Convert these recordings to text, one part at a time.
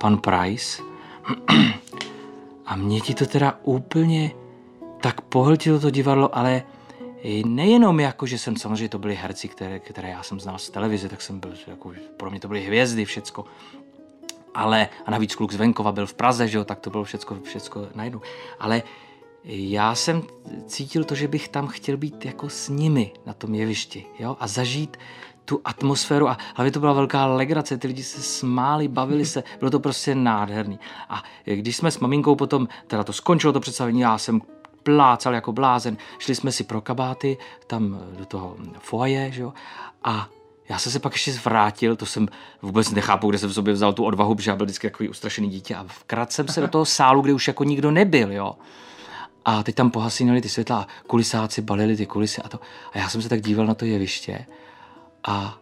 pan Price. A mě ti to teda úplně tak pohltilo to divadlo, ale nejenom jako, že jsem samozřejmě to byly herci, které, které já jsem znal z televize, tak jsem byl, jako, pro mě to byly hvězdy, všecko. Ale, a navíc kluk z venkova byl v Praze, že jo, tak to bylo všecko, všecko najednou. Ale já jsem cítil to, že bych tam chtěl být jako s nimi na tom jevišti, jo, a zažít tu atmosféru a hlavně to byla velká legrace, ty lidi se smáli, bavili se, bylo to prostě nádherný. A když jsme s maminkou potom, teda to skončilo to představení, já jsem plácal jako blázen, šli jsme si pro kabáty tam do toho foaje, že jo, a já jsem se pak ještě zvrátil, to jsem vůbec nechápu, kde jsem v sobě vzal tu odvahu, protože já byl vždycky takový ustrašený dítě a vkrat jsem se do toho sálu, kde už jako nikdo nebyl, jo. A teď tam pohasínali ty světla, kulisáci balili ty kulisy a to. A já jsem se tak díval na to jeviště a,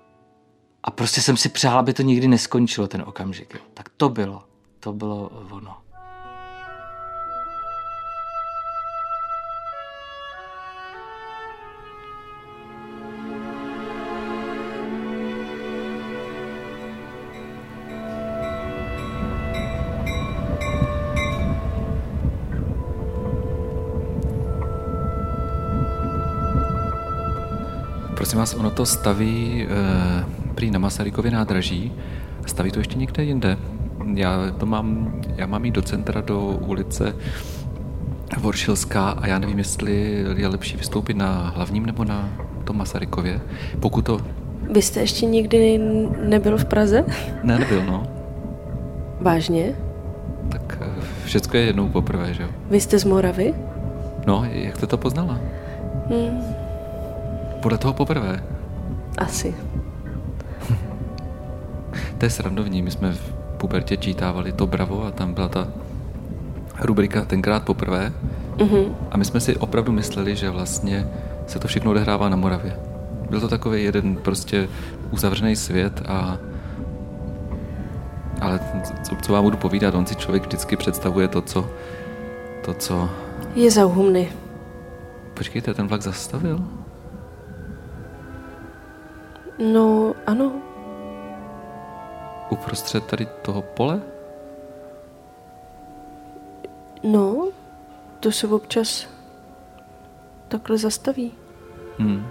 a prostě jsem si přál, aby to nikdy neskončilo, ten okamžik. Tak to bylo, to bylo ono. Prosím vás, ono to staví e, prý na Masarykově nádraží a staví to ještě někde jinde. Já to mám, já mám jít do centra, do ulice Voršilská a já nevím, jestli je lepší vystoupit na hlavním nebo na tom Masarykově. Pokud to... Vy jste ještě nikdy nebyl v Praze? Ne, nebyl, no. Vážně? Tak eh, všecko je jednou poprvé, že jo? Vy jste z Moravy? No, jak jste to poznala? Hmm, podle toho poprvé. Asi. to je srandovní. My jsme v pubertě čítávali to Bravo a tam byla ta rubrika tenkrát poprvé. Mm-hmm. A my jsme si opravdu mysleli, že vlastně se to všechno odehrává na Moravě. Byl to takový jeden prostě uzavřený svět a ale co, co vám budu povídat, on si člověk vždycky představuje to, co to, co... Je zauhumny. Počkejte, ten vlak zastavil? No, ano. Uprostřed tady toho pole? No, to se občas takhle zastaví. Hmm.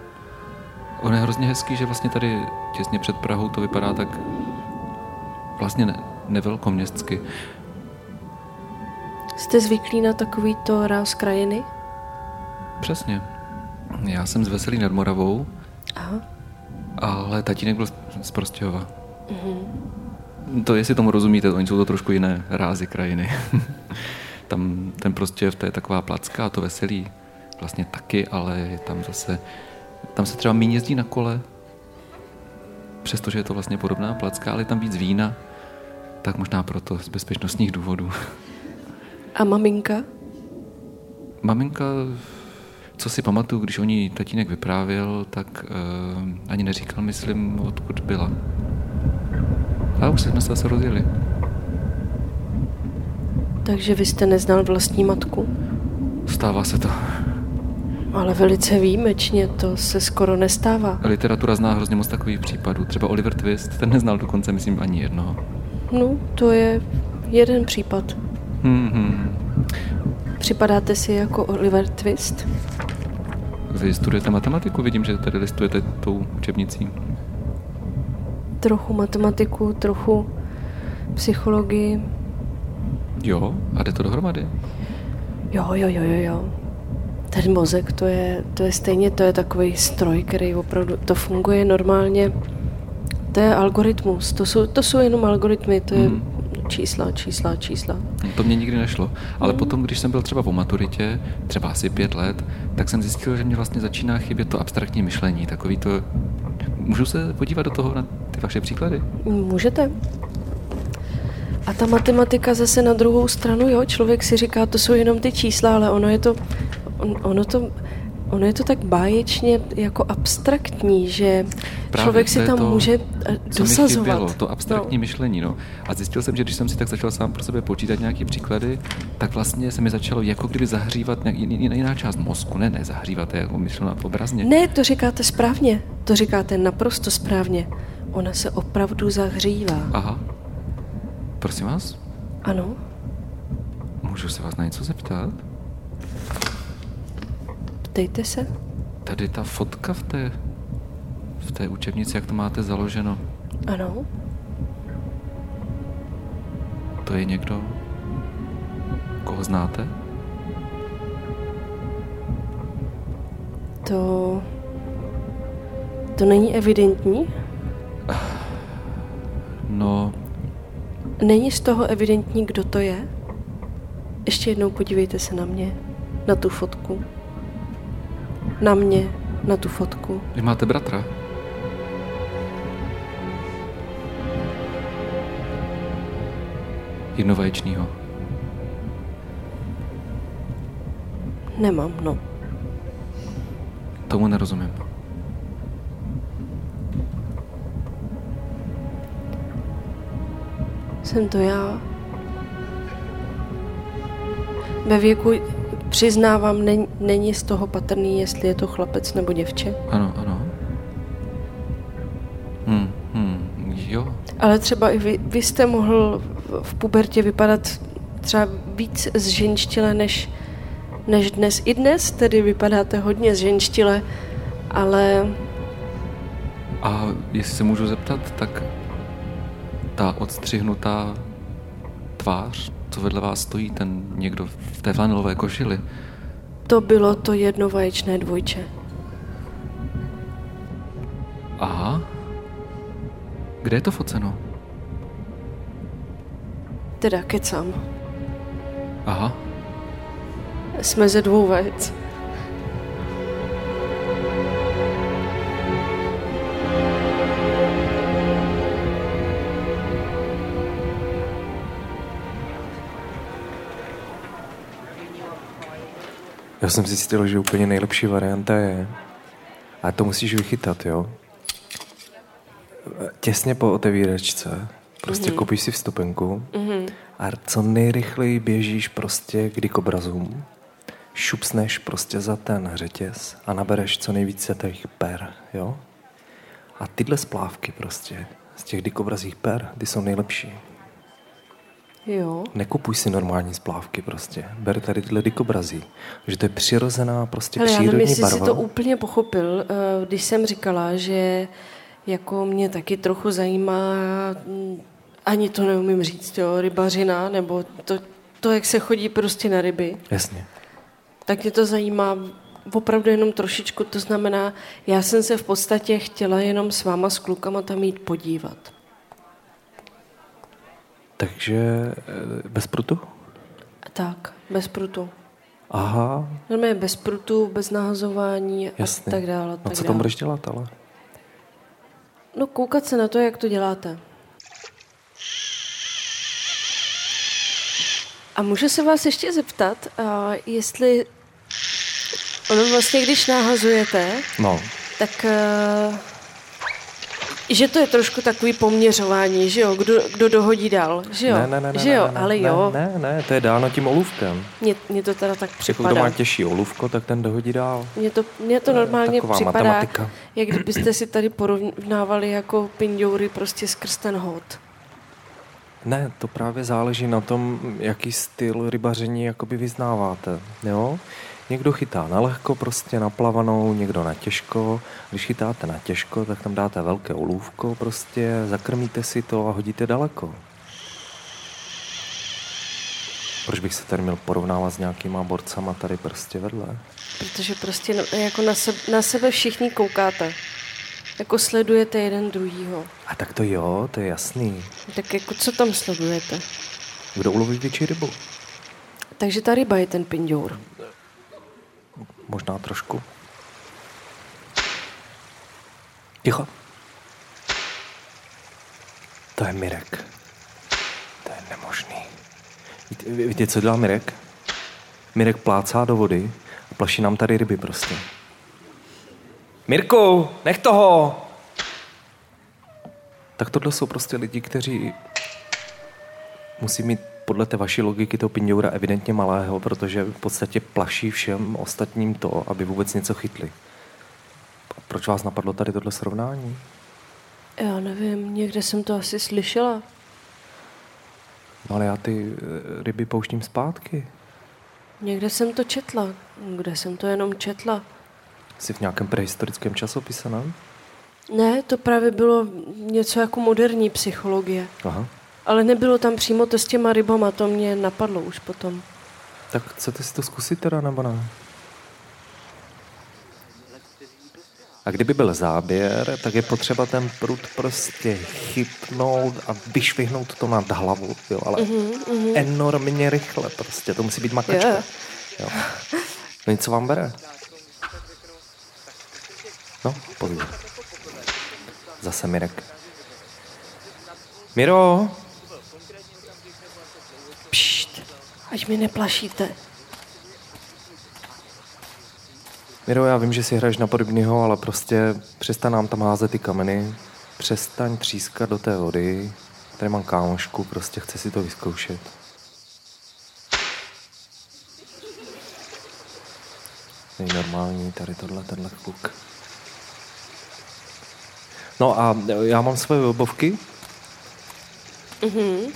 On je hrozně hezký, že vlastně tady těsně před Prahou to vypadá tak vlastně ne, nevelkoměstsky. Jste zvyklí na takový to ráz krajiny? Přesně. Já jsem z Veselý nad Moravou. Aha ale tatínek byl z Prostějova. Mm-hmm. To, jestli tomu rozumíte, oni jsou to trošku jiné rázy krajiny. tam ten Prostějov, to je taková placka a to veselí vlastně taky, ale je tam zase, tam se třeba méně jezdí na kole, přestože je to vlastně podobná placka, ale je tam víc vína, tak možná proto z bezpečnostních důvodů. A maminka? Maminka co si pamatuju, když o ní tatínek vyprávěl, tak uh, ani neříkal, myslím, odkud byla. A už jsme se zase rozjeli. Takže vy jste neznal vlastní matku? Stává se to. Ale velice výjimečně, to se skoro nestává. Literatura zná hrozně moc takových případů. Třeba Oliver Twist, ten neznal dokonce, myslím, ani jednoho. No, to je jeden případ. Hmm, Připadáte si jako Oliver Twist? Vy studujete matematiku, vidím, že tady listujete tou učebnicí. Trochu matematiku, trochu psychologii. Jo, a jde to dohromady? Jo, jo, jo, jo, jo. Ten mozek, to je, to je stejně, to je takový stroj, který opravdu, to funguje normálně. To je algoritmus, to jsou, to jsou jenom algoritmy, to je mm čísla, čísla, čísla. To mě nikdy nešlo. Ale mm. potom, když jsem byl třeba po maturitě, třeba asi pět let, tak jsem zjistil, že mě vlastně začíná chybět to abstraktní myšlení. Takový to... Můžu se podívat do toho na ty vaše příklady? Můžete. A ta matematika zase na druhou stranu, jo, člověk si říká, to jsou jenom ty čísla, ale ono je to, on, ono to Ono je to tak báječně jako abstraktní, že Právě, člověk si tam to, může eh, dosazovat. Chybělo, to abstraktní no. myšlení. No. A zjistil jsem, že když jsem si tak začal sám pro sebe počítat nějaké příklady, tak vlastně se mi začalo jako kdyby zahřívat jiná část mozku. Ne, ne, zahřívat, je jako myšleno obrazně. Ne, to říkáte správně. To říkáte naprosto správně. Ona se opravdu zahřívá. Aha. Prosím vás? Ano? Můžu se vás na něco zeptat? Ptejte se. Tady ta fotka v té, v té učebnici, jak to máte založeno, Ano? to je někdo, koho znáte? To... To není evidentní? No, Není z toho evidentní, kdo to je? Ještě jednou podívejte se na mě, na tu fotku. Na mě, na tu fotku. vy máte bratra? Jednovaječnýho. Nemám, no. Tomu nerozumím. Jsem to já. Ve věku, přiznávám, není, není z toho patrný, jestli je to chlapec nebo děvče. Ano, ano. Hm, hm, jo. Ale třeba i vy, vy jste mohl v- pubertě vypadat třeba víc zženštile než, než dnes. I dnes tedy vypadáte hodně zženštile, ale A jestli se můžu zeptat, tak ta odstřihnutá tvář, co vedle vás stojí, ten někdo v té flanelové košili, to bylo to jednovaječné dvojče. aha, kde je to foceno? Teda kecám. Aha, Jsme ze dvou vajec. Já jsem zjistil, že úplně nejlepší varianta je, a to musíš vychytat, jo? Těsně po otevíračce, prostě mm-hmm. koupíš si vstupenku mm-hmm. a co nejrychleji běžíš prostě k dikobrazům, šupsneš prostě za ten řetěz a nabereš co nejvíce těch per, jo? A tyhle splávky prostě z těch dikobrazích per, ty jsou nejlepší. Jo. Nekupuj si normální splávky prostě. Ber tady tyhle dikobrazí. Že to je přirozená prostě Hele, já nevím, přírodní jestli barva. jsi to úplně pochopil, eh, když jsem říkala, že jako mě taky trochu zajímá, mm, ani to neumím říct, jo, rybařina, nebo to, to, jak se chodí prostě na ryby, Jasně. tak mě to zajímá opravdu jenom trošičku. To znamená, já jsem se v podstatě chtěla jenom s váma, s klukama tam jít podívat. Takže eh, bez prutu? Tak, bez prutu. Aha, Normálně bez prutu, bez nahazování a tak dále. a Tak co tam dále. budeš dělat, ale? No koukat se na to, jak to děláte. A můžu se vás ještě zeptat, a jestli ono vlastně, když nahazujete, No, tak eh, že to je trošku takový poměřování, že jo, kdo, kdo dohodí dál, že jo, ne, ne, ne, že jo, ne, ne, ale ne, jo, Ne, ne, to je dáno tím olůvkem. mně, mně to teda tak Jako kdo připadá. má těžší olůvko, tak ten dohodí dál. Mně to, mně to normálně taková připadá, matematika. jak kdybyste si tady porovnávali jako pindoury prostě skrz ten hod. Ne, to právě záleží na tom, jaký styl rybaření jakoby vyznáváte, jo? Někdo chytá na lehko, prostě na plavanou, někdo na těžko. Když chytáte na těžko, tak tam dáte velké olůvko, prostě zakrmíte si to a hodíte daleko. Proč bych se tady měl porovnávat s nějakýma borcama tady prostě vedle? Protože prostě jako na, sebe, na sebe všichni koukáte. Jako sledujete jeden druhýho. A tak to jo, to je jasný. Tak jako co tam sledujete? Kdo uloví větší rybu? Takže ta ryba je ten pindour. Možná trošku. Ticho. To je Mirek. To je nemožný. Víte, ví- víte, co dělá Mirek? Mirek plácá do vody a plaší nám tady ryby prostě. Mirku, nech toho! Tak tohle jsou prostě lidi, kteří musí mít podle té vaší logiky toho pindoura evidentně malého, protože v podstatě plaší všem ostatním to, aby vůbec něco chytli. Proč vás napadlo tady tohle srovnání? Já nevím, někde jsem to asi slyšela. No ale já ty eh, ryby pouštím zpátky. Někde jsem to četla. Kde jsem to jenom četla? Jsi v nějakém prehistorickém časopise, ne? Ne, to právě bylo něco jako moderní psychologie. Aha. Ale nebylo tam přímo to s těma rybama, to mě napadlo už potom. Tak chcete si to zkusit teda, nebo ne? A kdyby byl záběr, tak je potřeba ten prut prostě chytnout a vyšvihnout to nad hlavu, jo, ale mm-hmm, mm-hmm. enormně rychle prostě, to musí být makačka. Je. Jo. No nic, co vám bere? No, pojď. Zase Mirek. Miro, Pšt, ať mi neplašíte. Miro, já vím, že si hraješ na podobného, ale prostě přestaň nám tam házet ty kameny, přestaň třískat do té vody. Tady mám kámošku, prostě chci si to vyzkoušet. Není normální tady tohle, tenhle kluk. No a já mám svoje webovky mm-hmm.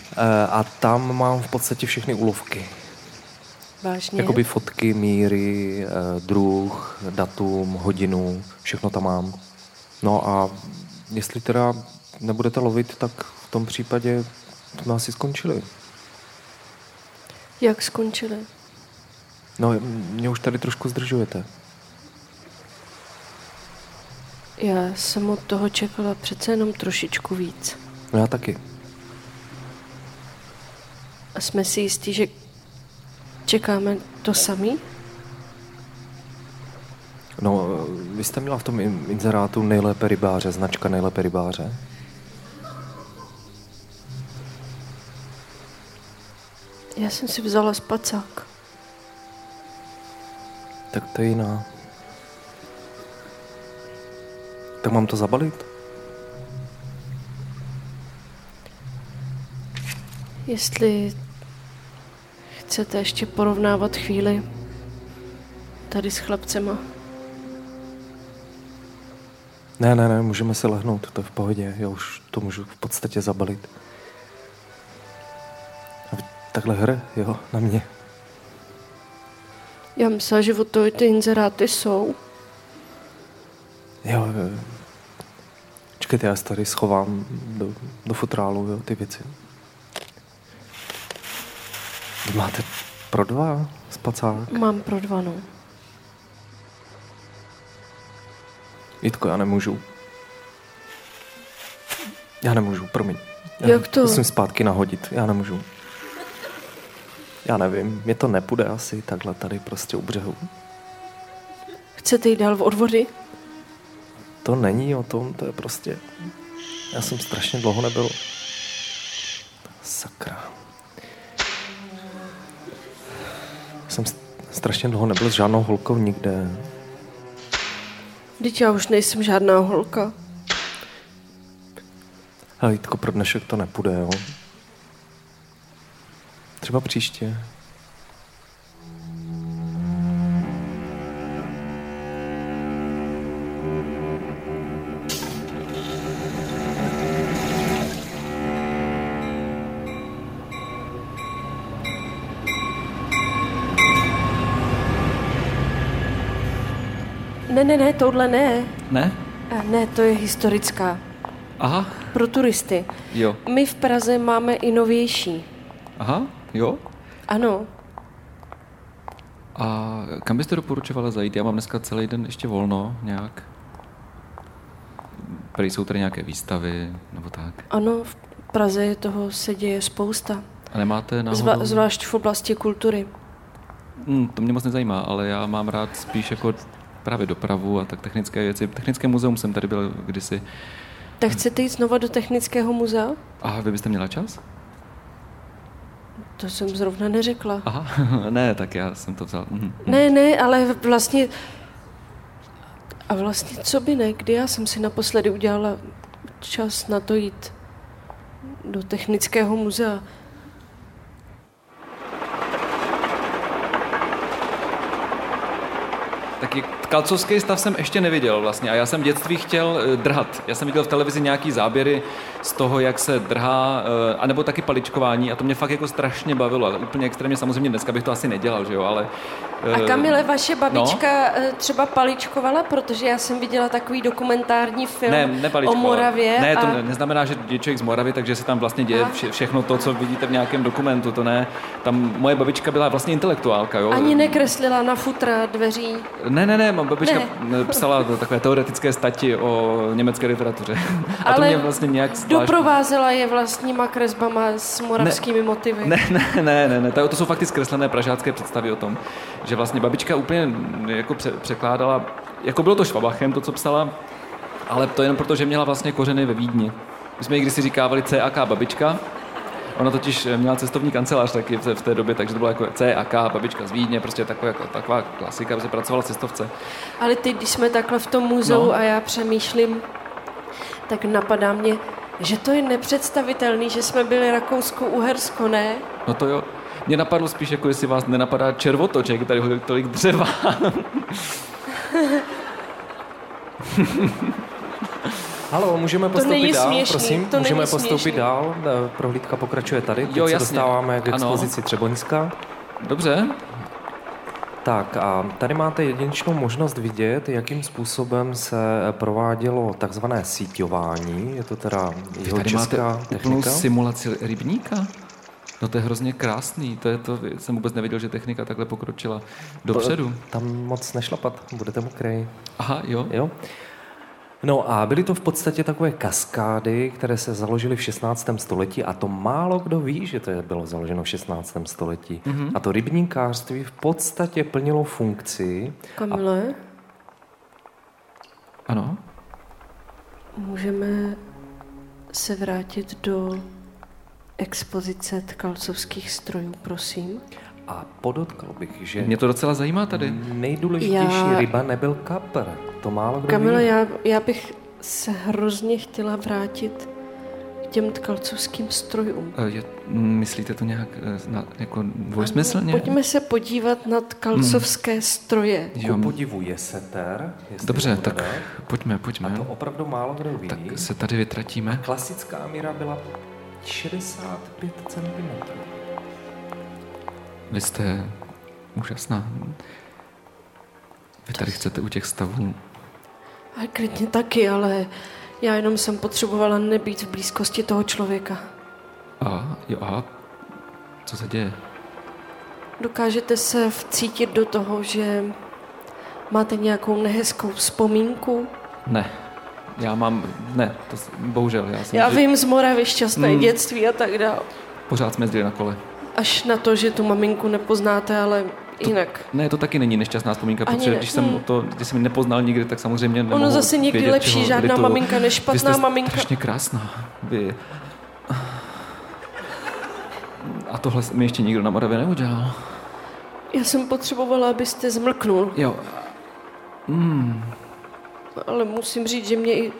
a tam mám v podstatě všechny úlovky. Vážně? Jakoby fotky, míry, eh, druh, datum, hodinu, všechno tam mám. No a jestli teda nebudete lovit, tak v tom případě jsme asi skončili. Jak skončili? No, mě už tady trošku zdržujete. Já jsem od toho čekala přece jenom trošičku víc. No já taky. A jsme si jistí, že čekáme to samý? No, vy jste měla v tom in- inzerátu nejlépe rybáře, značka nejlépe rybáře. Já jsem si vzala spacák. Tak to je jiná. Tak mám to zabalit? Jestli chcete ještě porovnávat chvíli tady s chlapcema. Ne, ne, ne, můžeme se lehnout, to je v pohodě, já už to můžu v podstatě zabalit. A takhle hra, jo, na mě. Já myslela, že od toho ty inzeráty jsou. Jo, jo. Čekajte, já si tady schovám do, do futrálu, jo, ty věci. Vy máte pro dva spacák? Mám pro dva, no. Jitko, já nemůžu. Já nemůžu, promiň. Já Jak to? Musím zpátky nahodit, já nemůžu. Já nevím, mě to nepůjde asi takhle tady prostě u břehu. Chcete jít dál od vody? To není o tom, to je prostě... Já jsem strašně dlouho nebyl... Sakra. Jsem st- strašně dlouho nebyl s žádnou holkou nikde. Teď já už nejsem žádná holka. Ale Jitko, pro dnešek to nepůjde, jo? Třeba příště. Ne, ne, tohle ne. Ne? A ne, to je historická. Aha, Pro turisty. jo. My v Praze máme i novější. Aha, jo. Ano, A kam byste doporučovala zajít? Já mám dneska celý den ještě volno nějak. Prý jsou tady nějaké výstavy nebo tak. ano, v Praze toho se děje spousta. A nemáte náhodou... Zva, zvlášť v oblasti kultury. Hmm, to mě moc nezajímá, ale já mám rád spíš jako právě dopravu a tak technické věci. Technické muzeum jsem tady byl kdysi. Tak chcete jít znova do Technického muzea? A vy byste měla čas? To jsem zrovna neřekla. Aha, ne, tak já jsem to vzal. Mhm. Ne, ne, ale vlastně... A vlastně co by ne, kdy já jsem si naposledy udělala čas na to jít do Technického muzea. Tak jak, kalcovský stav jsem ještě neviděl vlastně a já jsem v dětství chtěl eh, drhat. Já jsem viděl v televizi nějaký záběry z toho, jak se drhá, eh, anebo taky paličkování a to mě fakt jako strašně bavilo, ale úplně extrémně samozřejmě dneska bych to asi nedělal, že jo, ale... A Kamile, vaše babička no? třeba paličkovala, protože já jsem viděla takový dokumentární film ne, o Moravě. Ne, to a... neznamená, že je člověk z Moravy, takže se tam vlastně děje vše, všechno to, co vidíte v nějakém dokumentu, to ne. Tam moje babička byla vlastně intelektuálka, jo. Ani nekreslila na futra dveří. Ne, ne, ne, babička ne. psala takové teoretické stati o německé literatuře. A Ale to mě vlastně nějak zvlášť... doprovázela je vlastníma kresbama s moravskými ne, motivy. Ne, ne, ne, ne, ne, to jsou fakt zkreslené pražácké představy o tom, že vlastně babička úplně jako překládala, jako bylo to švabachem, to, co psala, ale to jenom proto, že měla vlastně kořeny ve Vídni. My jsme jí kdysi říkávali CAK babička, Ona totiž měla cestovní kancelář taky v té době, takže to bylo jako C a K, babička z Vídně, prostě taková, jako, taková klasika, protože pracovala cestovce. Ale teď, když jsme takhle v tom muzeu no. a já přemýšlím, tak napadá mě, že to je nepředstavitelný, že jsme byli Rakousko-Uhersko, ne? No to jo. Mě napadlo spíš, jako jestli vás nenapadá červotoček, tady hodně tolik dřeva. Halo, můžeme postoupit dál, směšný, prosím? To můžeme postoupit směšný. dál, prohlídka pokračuje tady. Teď jo, se dostáváme k expozici ano. Třeboňska. Dobře. Tak a tady máte jedinečnou možnost vidět, jakým způsobem se provádělo takzvané síťování. Je to teda jeho česká technika. simulaci rybníka? No to je hrozně krásný, to je to, jsem vůbec nevěděl, že technika takhle pokročila dopředu. Tam moc nešlapat, budete mokrý. Aha, jo. jo. No a byly to v podstatě takové kaskády, které se založily v 16. století a to málo kdo ví, že to bylo založeno v 16. století. Mm-hmm. A to rybníkářství v podstatě plnilo funkci. Kamile? A... Ano? Můžeme se vrátit do expozice tkalcovských strojů, prosím? A podotkal bych, že... Mě to docela zajímá tady. Nejdůležitější já... ryba nebyl kapr. To málo kdo Kamila, ví. Já, já bych se hrozně chtěla vrátit k těm tkalcovským strojům. Eh, je, myslíte to nějak eh, na, jako dvojsmyslně? Pojďme se podívat na tkalcovské hmm. stroje. Jo. Podivuje se ter. Dobře, tak pojďme, pojďme. A to opravdu málo kdo ví. Tak se tady vytratíme. A klasická míra byla 65 cm. Vy jste úžasná. Vy tady chcete u těch stavů. A klidně taky, ale já jenom jsem potřebovala nebýt v blízkosti toho člověka. A, jo, a co se děje? Dokážete se vcítit do toho, že máte nějakou nehezkou vzpomínku? Ne. Já mám, ne, to, bohužel. Já, jsem, já že... vím z Moravy šťastné hmm. dětství a tak dále. Pořád jsme jezdili na kole. Až na to, že tu maminku nepoznáte, ale jinak. Ne, to taky není nešťastná vzpomínka, Ani protože ne. když jsem hmm. to, když jsem nepoznal nikdy, tak samozřejmě nemohu Ono zase někdy vědět, lepší žádná to, maminka než špatná vy maminka. strašně krásná. Vy... A tohle mi ještě nikdo na Moravě neudělal. Já jsem potřebovala, abyste zmlknul. Jo. Mm. Ale musím říct, že mě i...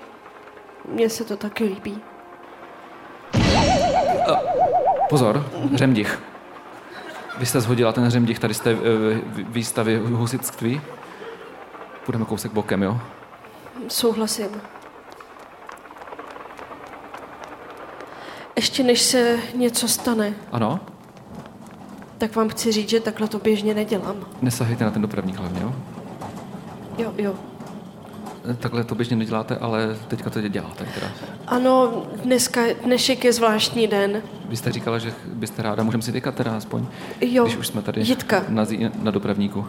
Mně se to taky líbí. Pozor, řemdich. Vy jste zhodila ten řemdich tady z té výstavy husitství. Půjdeme kousek bokem, jo? Souhlasím. Ještě než se něco stane. Ano? Tak vám chci říct, že takhle to běžně nedělám. Nesahejte na ten dopravník hlavně, jo? Jo, jo. Takhle to běžně neděláte, ale teďka to děláte teda. Ano, dneska, dnešek je zvláštní den. Vy jste říkala, že byste ráda, můžeme si vykat teda aspoň, jo, když už jsme tady Jitka. Na, na dopravníku.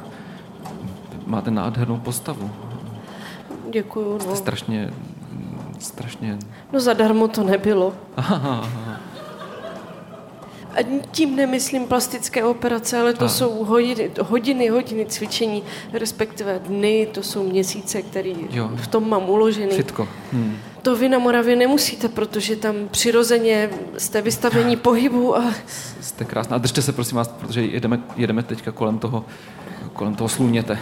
Máte nádhernou postavu. Děkuju, no. Jste strašně, strašně... No zadarmo to nebylo. Aha, aha. A tím nemyslím plastické operace, ale to a. jsou hodiny, hodiny, hodiny cvičení, respektive dny, to jsou měsíce, který jo. v tom mám uložený. Fitko. Hmm. To vy na Moravě nemusíte, protože tam přirozeně jste vystavení pohybu a... Jste krásná. A držte se prosím vás, protože jedeme, jedeme teďka kolem toho, kolem toho sluněte.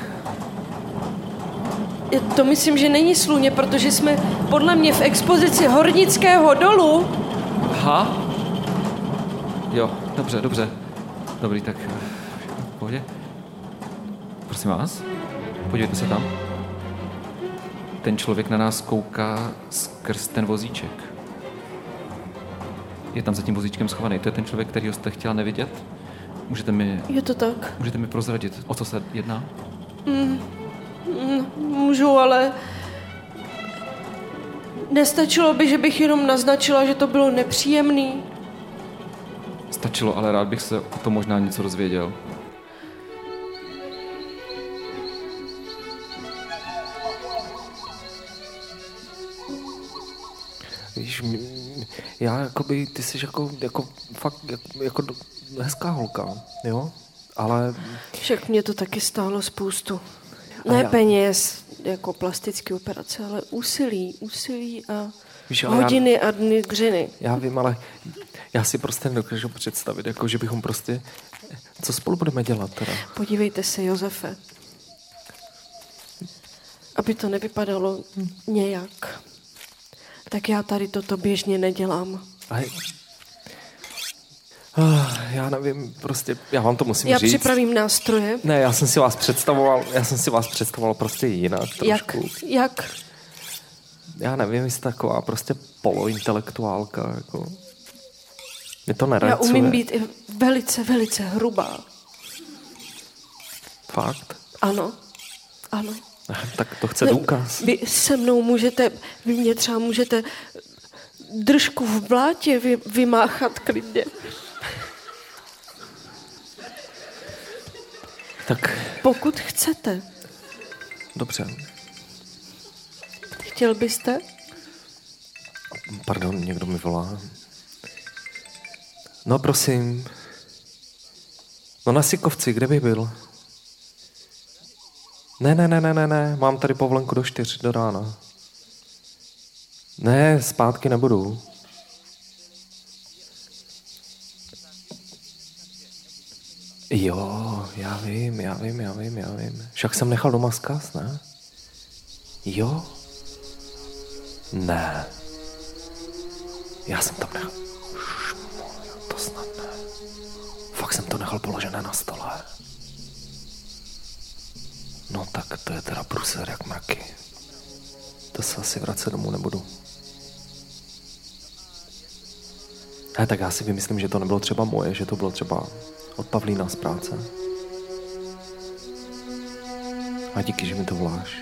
To myslím, že není sluně, protože jsme podle mě v expozici Hornického dolu. Aha. Jo, dobře, dobře. Dobrý, tak v pohodě. Prosím vás, podívejte se tam. ten člověk na nás kouká skrz ten vozíček. Je tam za tím vozíčkem schovaný. To je ten člověk, který jste chtěla nevidět? Můžete mi, Je to tak. můžete mi prozradit, o co se jedná? Můžu, ale nestačilo by, že bych jenom naznačila, že to bylo nepříjemný. Stačilo, ale rád bych se o tom možná něco dozvěděl. Víš, já jakoby, ty jsi jako, jako fakt jako, jako hezká holka, jo? Ale Však mě to taky stálo spoustu. A Ne já- peněz, jako plastické operace, ale úsilí, úsilí a Víš, ale já- hodiny a dny dřiny. já vím, ale já si prostě nedokážu představit, jako že bychom prostě, co spolu budeme dělat teda? Podívejte se, Josefe. Aby to nevypadalo nějak, tak já tady toto běžně nedělám. Ale... Ah, já nevím, prostě, já vám to musím Já říct. připravím nástroje. Ne, já jsem si vás představoval, já jsem si vás představoval prostě jinak Jak? trošku. Jak? Já nevím, jste taková prostě polointelektuálka, jako. Mě to Já nerajcuje. umím být i velice, velice hrubá. Fakt? Ano, ano. Tak to chce důkaz. Vy se mnou můžete, vy mě třeba můžete držku v blátě vy, vymáchat klidně. Tak, Pokud chcete. dobře. Chtěl byste? Pardon, někdo mi volá. No prosím. No na Sikovci, kde bych byl? Ne, ne, ne, ne, ne, ne, mám tady povolenku do čtyř, do rána. Ne, zpátky nebudu. Jo, já vím, já vím, já vím, já vím. Však jsem nechal doma zkaz, ne? Jo? Ne. Já jsem tam nechal... To snad ne. Fakt jsem to nechal položené na stole. No tak to je teda pruser jak mraky. To se asi vracet domů nebudu. Ne, tak já si vymyslím, že to nebylo třeba moje, že to bylo třeba od Pavlína z práce. A díky, že mi to voláš.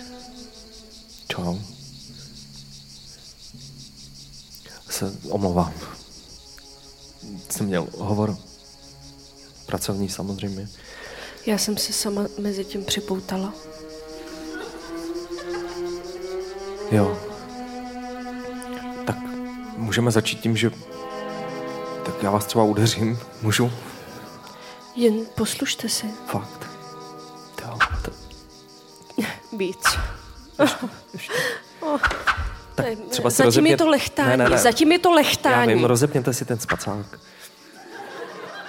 Čau. Se omlouvám. Jsem měl hovor. Pracovní samozřejmě. Já jsem se sama mezi tím připoutala. Jo. Tak můžeme začít tím, že... Tak já vás třeba udeřím. Můžu? Jen poslušte si. Fakt. Jo, to, Víc. Tak Ne, třeba si Zatím rozepně... je to lechtání. Ne, ne, ne. Zatím je to Já lechtání. vím, rozepněte si ten spacák.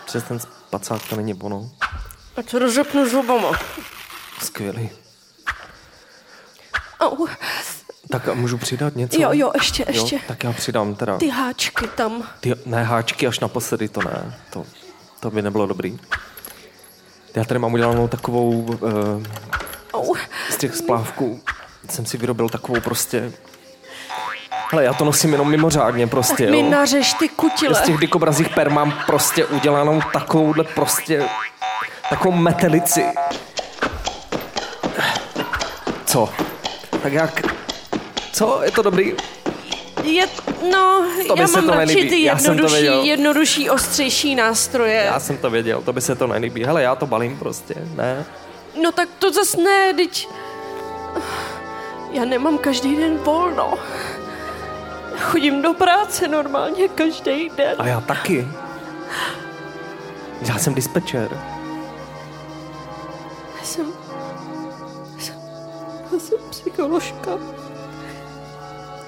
Přes ten spacák to není ono. A co rozepnu zubama? Skvělý. Au. Tak a můžu přidat něco? Jo, jo, ještě, ještě. Jo, tak já přidám teda. Ty háčky tam. Ty, ne, háčky až naposledy, to ne. To, to by nebylo dobrý. Já tady mám udělanou takovou, uh, Au. z těch splávků jsem si vyrobil takovou prostě... Hele, já to nosím jenom mimořádně prostě, Mi jo. nařeš ty kutile. Z těch dikobrazích per mám prostě udělanou takovouhle prostě... Takovou metelici. Co? Tak jak? Co? Je to dobrý? Je, no, To já mám to radši nelíbí. ty jednodušší, jednodušší, ostřejší nástroje. Já jsem to věděl, to by se to nelíbí. Hele, já to balím prostě, ne? No tak to zas ne, teď... Já nemám každý den volno. Chodím do práce normálně každý den. A já taky. Já jsem dispečer. Já jsem... Já jsem, já jsem psycholožka.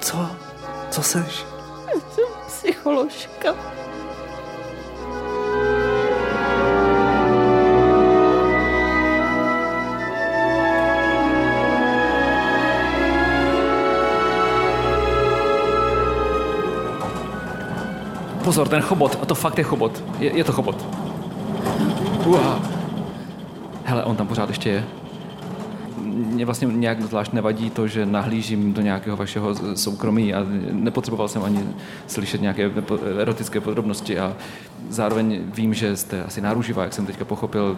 Co? Co seš? Já jsem psycholožka. Pozor, ten chobot, a to fakt je chobot. Je, je to chobot. Uha. Hele, on tam pořád ještě je. mě vlastně nějak zvlášť nevadí to, že nahlížím do nějakého vašeho soukromí a nepotřeboval jsem ani slyšet nějaké erotické podrobnosti a zároveň vím, že jste asi náruživá, jak jsem teďka pochopil,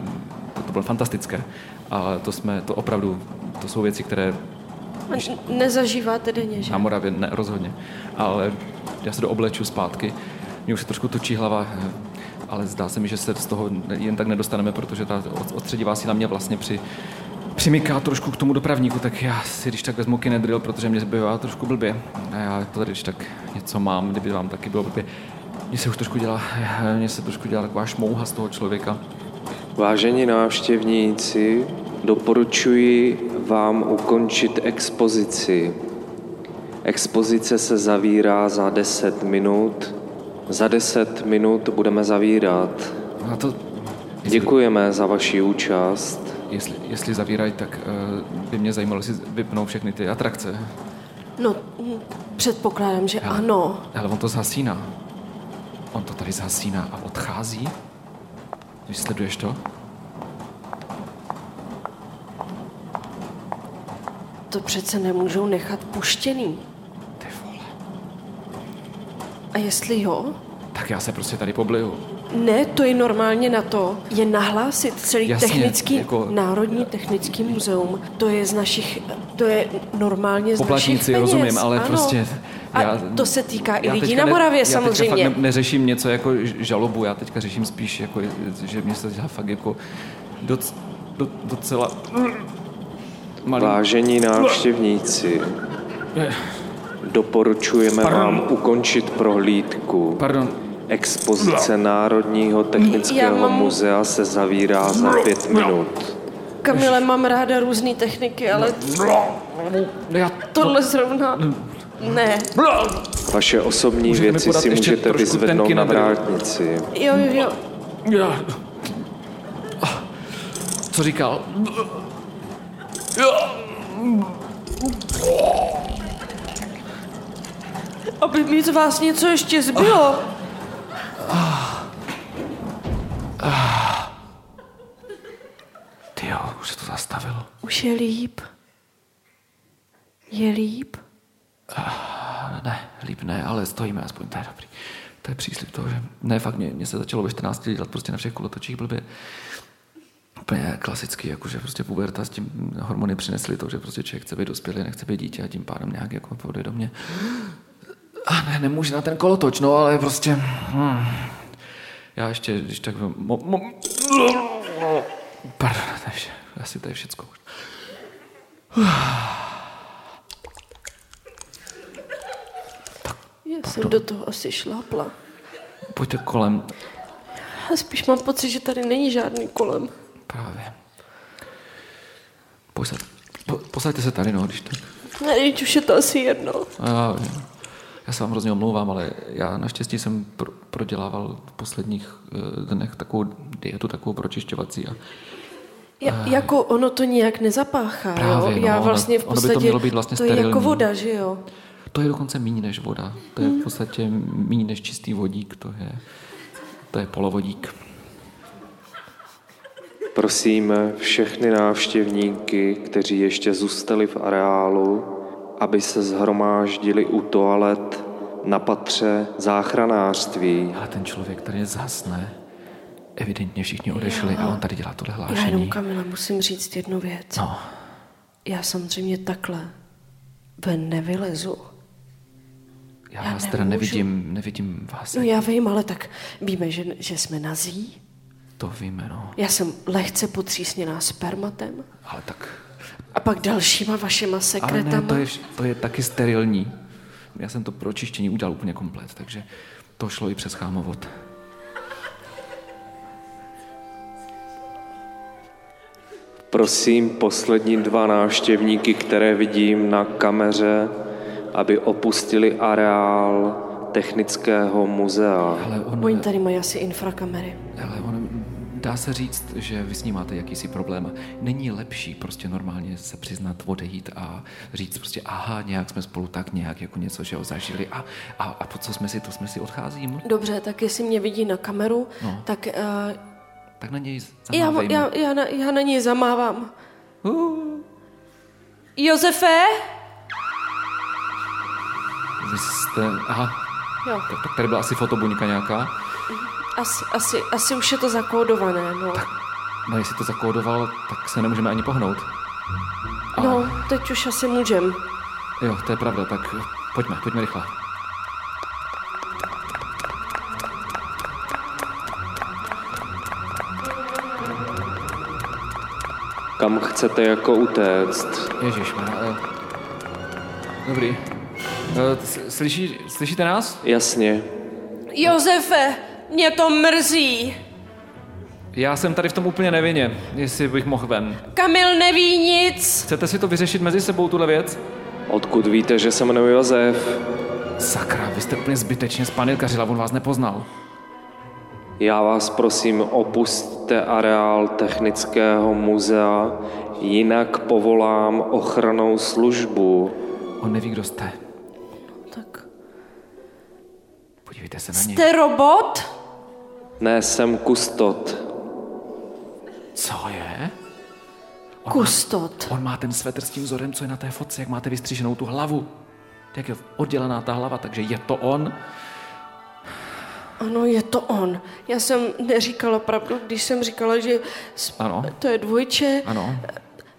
to, to bylo fantastické. A to jsme, to opravdu, to jsou věci, které Nezažíváte denně, že? Na Moravě ne, rozhodně. Ale já se do obleču zpátky. Mě už se trošku točí hlava, ale zdá se mi, že se z toho jen tak nedostaneme, protože ta odstředivá si na mě vlastně při, přimyká trošku k tomu dopravníku, tak já si když tak vezmu kinedril, protože mě zbývá trošku blbě. A já to tady když tak něco mám, kdyby vám taky bylo blbě. Mně se už trošku dělá, mně se trošku dělá taková šmouha z toho člověka. Vážení návštěvníci, doporučuji vám ukončit expozici. Expozice se zavírá za 10 minut. Za 10 minut budeme zavírat. A to, jestli, Děkujeme za vaši účast. Jestli, jestli zavírají, tak uh, by mě zajímalo, jestli vypnou všechny ty atrakce. No, předpokládám, že ale, ano. Ale on to zhasíná. On to tady zhasíná a odchází. Když sleduješ to? To přece nemůžou nechat puštěný. A jestli jo? Tak já se prostě tady pobliju. Ne, to je normálně na to, je nahlásit celý Jasně, technický, jako... Národní technický muzeum. To je z našich, to je normálně z Poplatníci, našich peněz. rozumím, ale ano. prostě... Já, a to se týká i lidí na Moravě ne, samozřejmě. Já fakt ne, neřeším něco jako žalobu, já teďka řeším spíš, jako, že mě se dělá fakt jako doc, do, docela Malý. Vážení návštěvníci, doporučujeme Pardon. vám ukončit prohlídku. Pardon. Expozice Národního technického mám... muzea se zavírá za pět minut. Kamile, mám ráda různé techniky, ale tohle zrovna ne. Vaše osobní můžete věci si můžete vyzvednout na vrátnici. Jo, jo, jo. Co říkal? Aby mi z vás něco ještě zbylo. Ty jo, už se to zastavilo. Už je líp. Je líp? ne, líp ne, ale stojíme aspoň, to je dobrý. To je příslip toho, že ne, fakt mě, mě se začalo ve 14 dělat prostě na všech kolotočích blbě úplně klasický, jakože prostě puberta s tím hormony přinesly to, že prostě člověk chce být dospělý, nechce být dítě a tím pádem nějak jako půjde do mě. A ne, nemůže na ten kolotoč, no, ale prostě... Hm. Já ještě, když tak... Mo, mo, pardon, to je vše, asi to je všecko. Já jsem do toho asi šlápla. Pojďte kolem. Já spíš mám pocit, že tady není žádný kolem. Právě. Posad, po, posaďte se tady, no, když tak. Ne, teď už je to asi jedno. Já, já se vám hrozně omlouvám, ale já naštěstí jsem pro, prodělával v posledních uh, dnech takovou dietu, takovou pročišťovací a Ja, jako ono to nijak nezapáchá, Právě, jo? No, Já vlastně v podstatě, ono by to mělo být vlastně to je jako voda, že jo? To je dokonce méně než voda. To je v podstatě méně než čistý vodík, to je, to je polovodík. Prosíme všechny návštěvníky, kteří ještě zůstali v areálu, aby se zhromáždili u toalet na patře záchranářství. Ale ten člověk tady zhasne. Evidentně všichni odešli a on tady dělá tohle hlášení. Já jenom, Kamila, musím říct jednu věc. No. Já samozřejmě takhle ven nevylezu. Já, já vás teda nevidím, nevidím vás. No já vím, ale tak víme, že, že jsme nazí. To víme, no. Já jsem lehce potřísněná spermatem. Ale tak... A pak dalšíma vašima sekretama. Ale ne, to je, to je taky sterilní. Já jsem to pro očištění udělal úplně komplet, takže to šlo i přes chámovod. Prosím poslední dva návštěvníky, které vidím na kameře, aby opustili areál Technického muzea. Ale on... Oni tady mají asi infrakamery. Ale on, dá se říct, že vy s ním máte jakýsi problém. Není lepší prostě normálně se přiznat, odejít a říct prostě aha, nějak jsme spolu tak nějak jako něco, že ho zažili a, a, a po co jsme si, to jsme si odcházím. Dobře, tak jestli mě vidí na kameru, no. tak... Uh, tak na něj já, já, já, na, já na něj zamávám. Uh, Josefe? Vy jste... Aha, Jo, tak, tak tady byla asi fotobuňka nějaká. Asi, asi, asi už je to zakódované, no. No jestli to zakódoval, tak se nemůžeme ani pohnout. Ale, No, teď už asi můžem. Jo, to je pravda, tak pojďme, pojďme rychle. Kam chcete jako utéct? Ježíš, Dobrý. Eh, Slyší, slyšíte nás? Jasně. Josefe, mě to mrzí. Já jsem tady v tom úplně nevinně, jestli bych mohl ven. Kamil neví nic. Chcete si to vyřešit mezi sebou, tuhle věc? Odkud víte, že se jmenuji Josef? Sakra, vy jste úplně zbytečně spanilkařila, on vás nepoznal. Já vás prosím, opustte areál Technického muzea, jinak povolám ochranou službu. On neví, kdo jste. Tak. Podívejte se na něj. Jste robot? Ne, jsem kustot. Co je? Kustot. On má ten svetr s tím vzorem, co je na té fotce, jak máte vystříženou tu hlavu. Jak je oddělená ta hlava, takže je to on. Ano, je to on. Já jsem neříkala pravdu, když jsem říkala, že s- Ano. to je dvojče. Ano.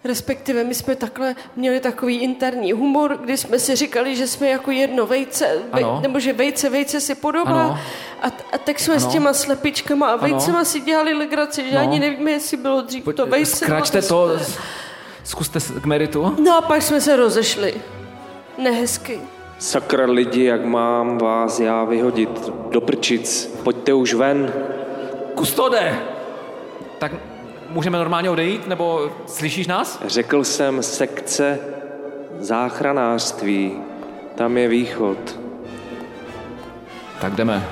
Respektive my jsme takhle měli takový interní humor, kdy jsme si říkali, že jsme jako jedno vejce, vej, Ano. nebo že vejce vejce si podobá. Ano. A, a tak jsme s Ano. těma slepičkama a vejcema si dělali legraci, že No. ani nevíme, jestli bylo dřív to vejce. Zkračte to, zkuste s- k meritu. No a pak jsme se rozešli. Nehezky. Sakra lidi, jak mám vás já vyhodit do prčic. Pojďte už ven. Kustode! Tak můžeme normálně odejít, nebo slyšíš nás? Řekl jsem sekce záchranářství. Tam je východ. Tak jdeme.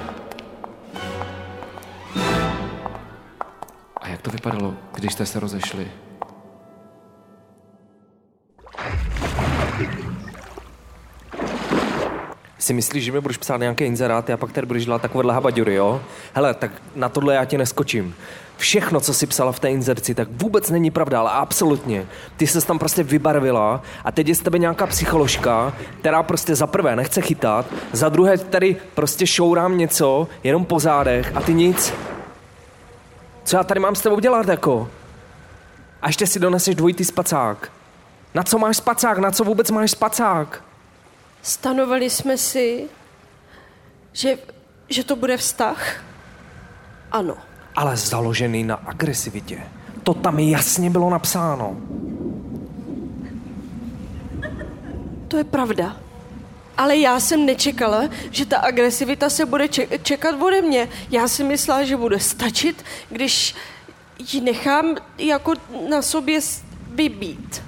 A jak to vypadalo, když jste se rozešli? Si myslíš, že mi budeš psát nějaké inzeráty a pak tady budeš dělat takovéhle habaďury, jo? Hele, tak na tohle já ti neskočím. Všechno, co jsi psala v té inzerci, tak vůbec není pravda, ale absolutně. Ty ses tam prostě vybarvila a teď je z tebe nějaká psycholožka, která prostě za prvé nechce chytat, za druhé tady prostě šourám něco, jenom po zádech a ty nic. Co já tady mám s tebou dělat, jako? A ještě si doneseš dvojitý spacák. Na co máš spacák? Na co vůbec máš spacák? Stanovali jsme si, že, že to bude vztah. Ano. Ale založený na agresivitě. To tam jasně bylo napsáno. To je pravda. Ale já jsem nečekala, že ta agresivita se bude če- čekat ode mě. Já si myslela, že bude stačit, když ji nechám jako na sobě vybít.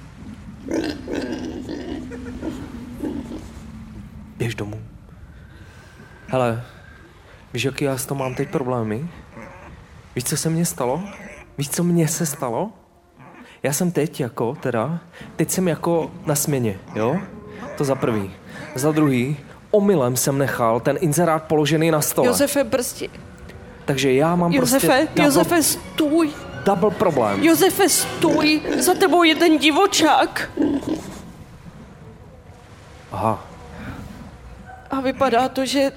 Běž domů. Hele, víš, jaký já s tom mám teď problémy? Víš, co se mně stalo? Víš, co mně se stalo? Já jsem teď jako, teda, teď jsem jako na směně, jo? To za prvý. Za druhý, omylem jsem nechal ten inzerát položený na stole. Josefe, brzdi. Takže já mám Josefe, prostě double, Josefe, stůj. double problém. Josefe, stůj. Za tebou je ten divočák. Aha, A vypadá to, že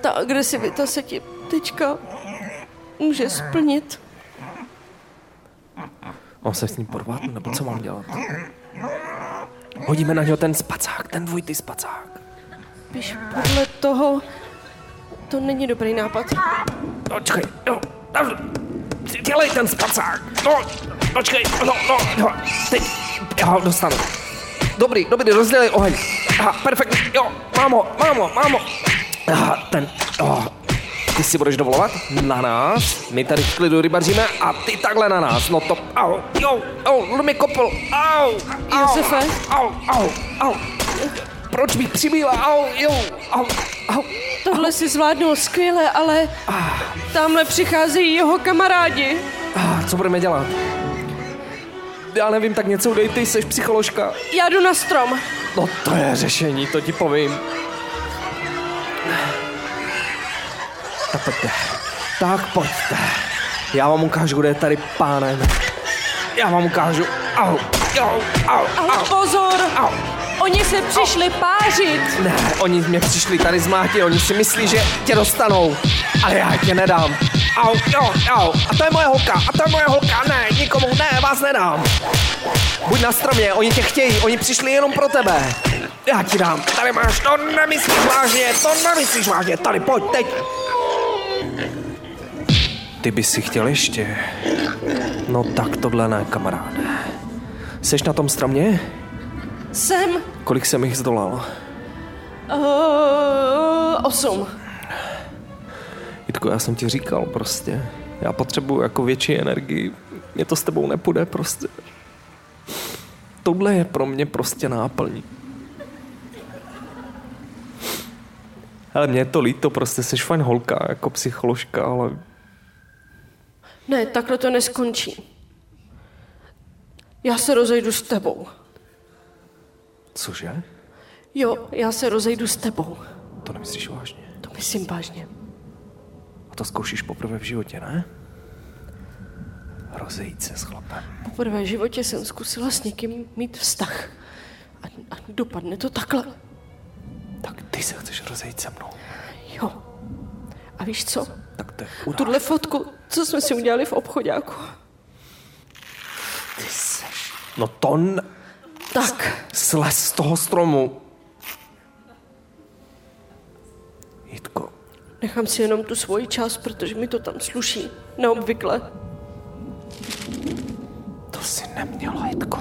ta agresivita se ti teďka může splnit. mám se s ním porvat, nebo co mám dělat? Hodíme na něho ten spacák, ten dvojitý spacák. Víš, podle toho to není dobrý nápad. No, čekaj, no, no, dělej ten spacák. No, no, čekaj, no, no, no, teď, já ho dostanu. Dobrý, dobrý, rozdělej oheň. Aha, perfektní, jo, mám ho, mám ho, mám ho. Aha, ten. Ty si budeš dovolovat na nás, my tady v klidu rybaříme a ty takhle na nás, no to, au, jo, au, mi kopl, au, au, Josefe? au, au, au. Proč bych přibýla, au, jo, au, au. Tohle si zvládnul skvěle, ale tamhle přicházejí jeho kamarádi. Co budeme dělat? Já nevím, tak něco udej, ty jsi psycholožka. Já jdu na strom. No to je řešení, to ti povím. Tak pojďte. Tak pojďte. Já vám ukážu, kde je tady pánem. Já vám ukážu. Au. au, au, Ale pozor! au. Oni se přišli pářit! Ne, oni mě přišli tady zmátit, oni si myslí, že tě dostanou. Ale já tě nedám. Au, au, au. A to je moje holka, a to je moje holka. Ne, nikomu, ne, vás nedám. Buď na stromě, oni tě chtějí, oni přišli jenom pro tebe. Já ti dám, tady máš, to nemyslíš vážně, to nemyslíš vážně, tady pojď, teď. Ty bys si chtěl ještě? No tak tohle ne, kamaráde. Seš na tom stromě? Jsem Kolik jsem jich zdolal? uh, osm. Jitko, já jsem ti říkal prostě. Já potřebuji jako větší energii. Mě to s tebou nepůjde prostě. Tohle je pro mě prostě náplň. Ale mě je to líto, prostě jsi fajn holka, jako psycholožka, ale Ne, takhle to neskončí. Já se rozejdu s tebou. cože? Jo, já se rozejdu s tebou. To nemyslíš vážně. To myslím vážně. A to zkoušíš poprvé v životě, ne? Rozejít se s chlapem. Poprvé v životě jsem zkusila s někým mít vztah. A, a dopadne to takhle. Tak ty se chceš rozejít se mnou. Jo. A víš co? Tak to je. Tuhle fotku, co jsme si udělali v obchodáku. Ty seš... No to n... Tak, Slez z toho stromu. Jitko, nechám si jenom tu svoji část, protože mi to tam sluší. Neobvykle. to si neměla, Jitko.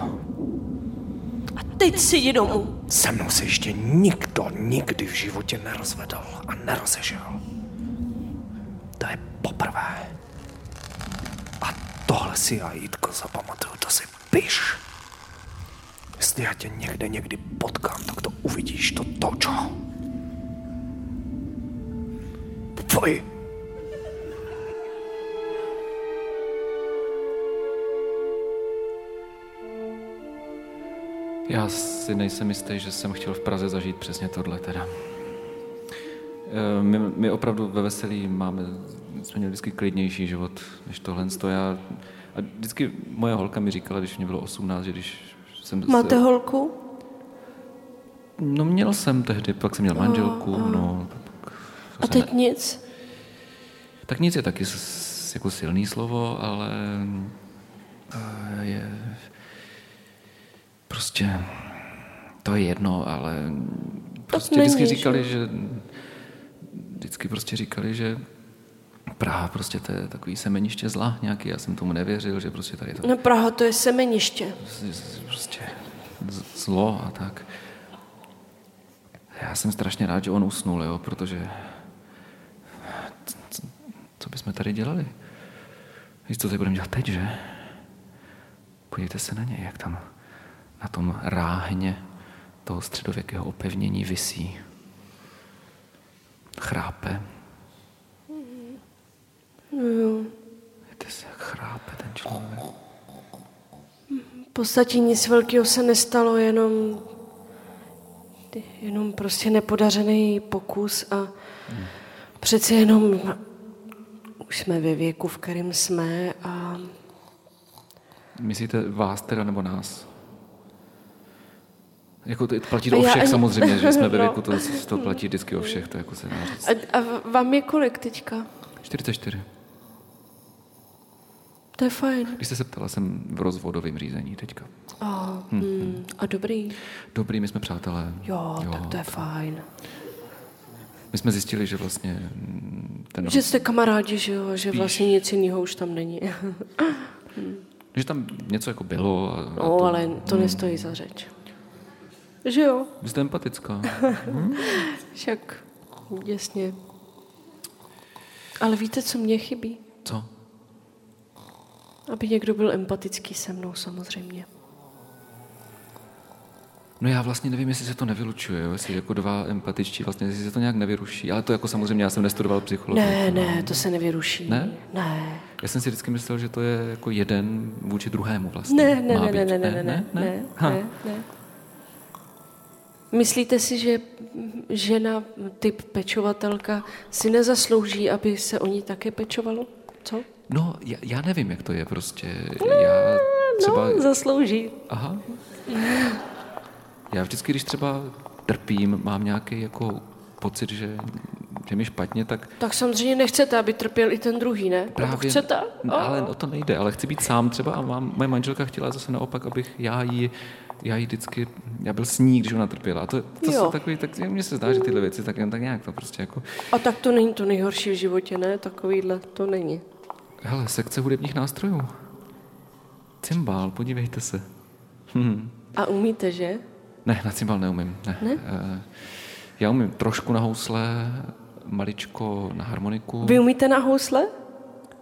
A teď si jdi domů. Se mnou se ještě nikdo nikdy v životě nerozvedl a nerozežil. To je poprvé. Tohle si já, Jitko, zapamatuju, to si piš. Jestli já tě někde někdy potkám, tak to uvidíš, to točo. Fuj. Já si nejsem jistý, že jsem chtěl v Praze zažít přesně tohle teda. Eh, My, my opravdu ve Veselí máme, jsme měli vždycky klidnější život než tohle. To já, a vždycky moje holka mi říkala, když mě bylo 18, že když jsem... Máte se, holku? No měl jsem tehdy, pak jsem měl manželku, no. Pak, A teď nic? tak nic je taky jako silný slovo, ale je prostě to je jedno, ale prostě vždycky říkali, že vždycky prostě říkali, že Praha prostě to je takový semeniště zla nějaký, já jsem tomu nevěřil, že prostě tady to No Praha, to je semeniště. prostě zlo a tak. Já jsem strašně rád, že on usnul, jo, protože co bychom tady dělali? Víš, co tady budeme dělat teď, že? Podívejte se na něj, jak tam na tom ráhně toho středověkého opevnění visí. Chrápe. Víte se, jak chrápe ten člověk. V podstatě nic velkého se nestalo, jenom, jenom prostě nepodařený pokus a přece jenom už jsme ve věku, v kterém jsme a Myslíte vás teda nebo nás? Jako to platí to A o všech ani- samozřejmě, že jsme ve No. věku, to, to platí vždycky o všech, to jako se dá říct. A, a vám je kolik teďka? 44. To je fajn. Když jste se ptala, jsem v rozvodovém řízení teďka. A, hmm. a dobrý. Dobrý, my jsme přátelé. Jo, jo, tak to je fajn. My jsme zjistili, že vlastně mm, ten, Že jste kamarádi, že jo, že vlastně nic jiného už tam není. že tam něco jako bylo. A, a No, to, ale to nestojí za řeč. Že jo, Vy jste empatická. však jasně. Ale víte, co mě chybí? Co? Aby někdo byl empatický se mnou samozřejmě. No já vlastně nevím, jestli se to nevylučuje, jo? jestli jako dva empatičtí, vlastně jestli se to nějak nevyruší, ale to jako samozřejmě já jsem nestudoval psychologii. Ne, ne, to se nevyruší. Ne? Ne. Já jsem si vždycky myslel, že to je jako jeden vůči druhému vlastně. Ne, ne, ne, ne, ne, ne, ne, ne, ne, Ha. ne, ne. Myslíte si, že žena, typ pečovatelka, si nezaslouží, aby se o ní také pečovalo? No, já, já nevím, jak to je prostě. Já, třeba... No, zaslouží. Aha. Já vždycky, když třeba trpím, mám nějaký jako pocit, že, že mi špatně, tak Tak samozřejmě nechcete, aby trpěl i ten druhý, ne? Nebo právě... chcete? No, Ale o to nejde, ale chci být sám třeba a mám, moje manželka chtěla zase naopak, abych já jí, já jí vždycky, já byl s ní, když ona trpěla. A to, to Jo. jsou takový, tak mně se zdá, že tyhle věci tak, jen tak nějak to prostě jako, A tak to není to nejhorší v životě, ne? Takovýhle to není. Hele, sekce hudebních nástrojů. Cymbál, podívejte se. Hm. A umíte, že? Ne, na cymbal neumím. Ne. Ne? Eh, Já umím trošku na housle, maličko na harmoniku. Vy umíte na housle?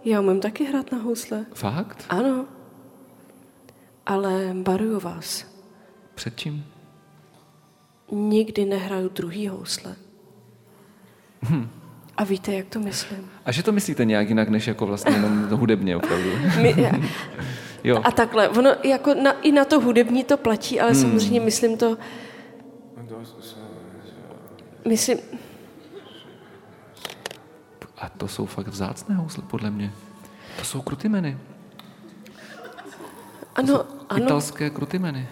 Já umím taky hrát na housle. Fakt? Ano. Ale varuju vás. Před čím? Nikdy nehraju druhý housle. A víte, jak to myslím? A že to myslíte nějak jinak, než jako vlastně jenom hudebně opravdu? My, Jo. a takhle, ono jako na, i na to hudební to platí, ale hmm. samozřejmě myslím to... Myslím, A to jsou fakt vzácné housle, podle mě. To jsou krutimeny. ano, ano, Italské krutimeny.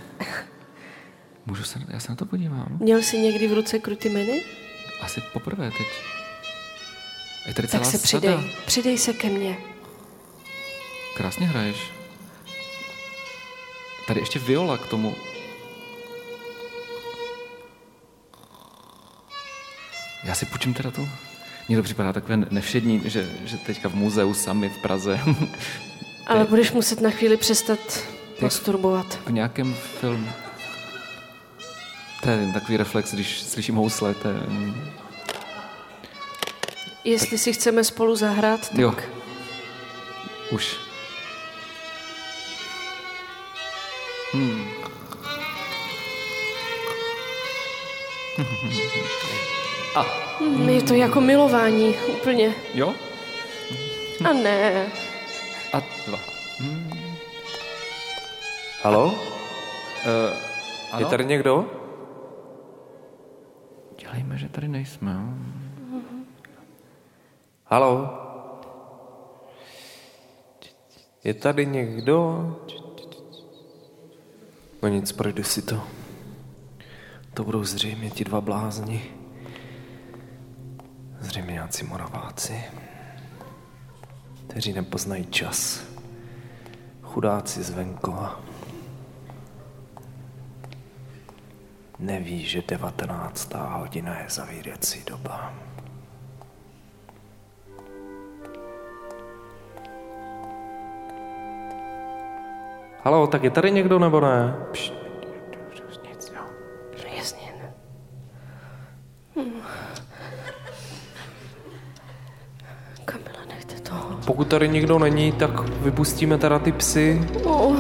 Můžu se, já se na to podívám. měl jsi někdy v ruce krutimeny? Asi poprvé teď. Je tady celá Tak se sada. přidej, přidej se ke mně. Krásně hraješ. Tady ještě viola k tomu. Já si půjčím teda tu. Mně to připadá takové nevšední, že, že teďka v muzeu sami v Praze Ale budeš muset na chvíli přestat masturbovat. v nějakém filmu. To je takový reflex, když slyším housle. To je, Jestli si chceme spolu zahrát, tak jo. Už. Hm, je to jako milování, úplně. Jo? A ne. A dva. Halo? Uh, Je tady někdo? Dělejme, že tady nejsme. jo? Halo? Je tady někdo? No nic, projdu si to. To budou zřejmě ti dva blázni. Zřejmě nějací moraváci, kteří nepoznají čas. Chudáci z venkova. Neví, že 19. hodina je zavírací doba. Halo, tak je tady někdo nebo ne? Pš, nic, jo. No jasně, ne. Hm. Kamila, nechte toho. Pokud tady nikdo není, tak vypustíme teda ty psy. Oh.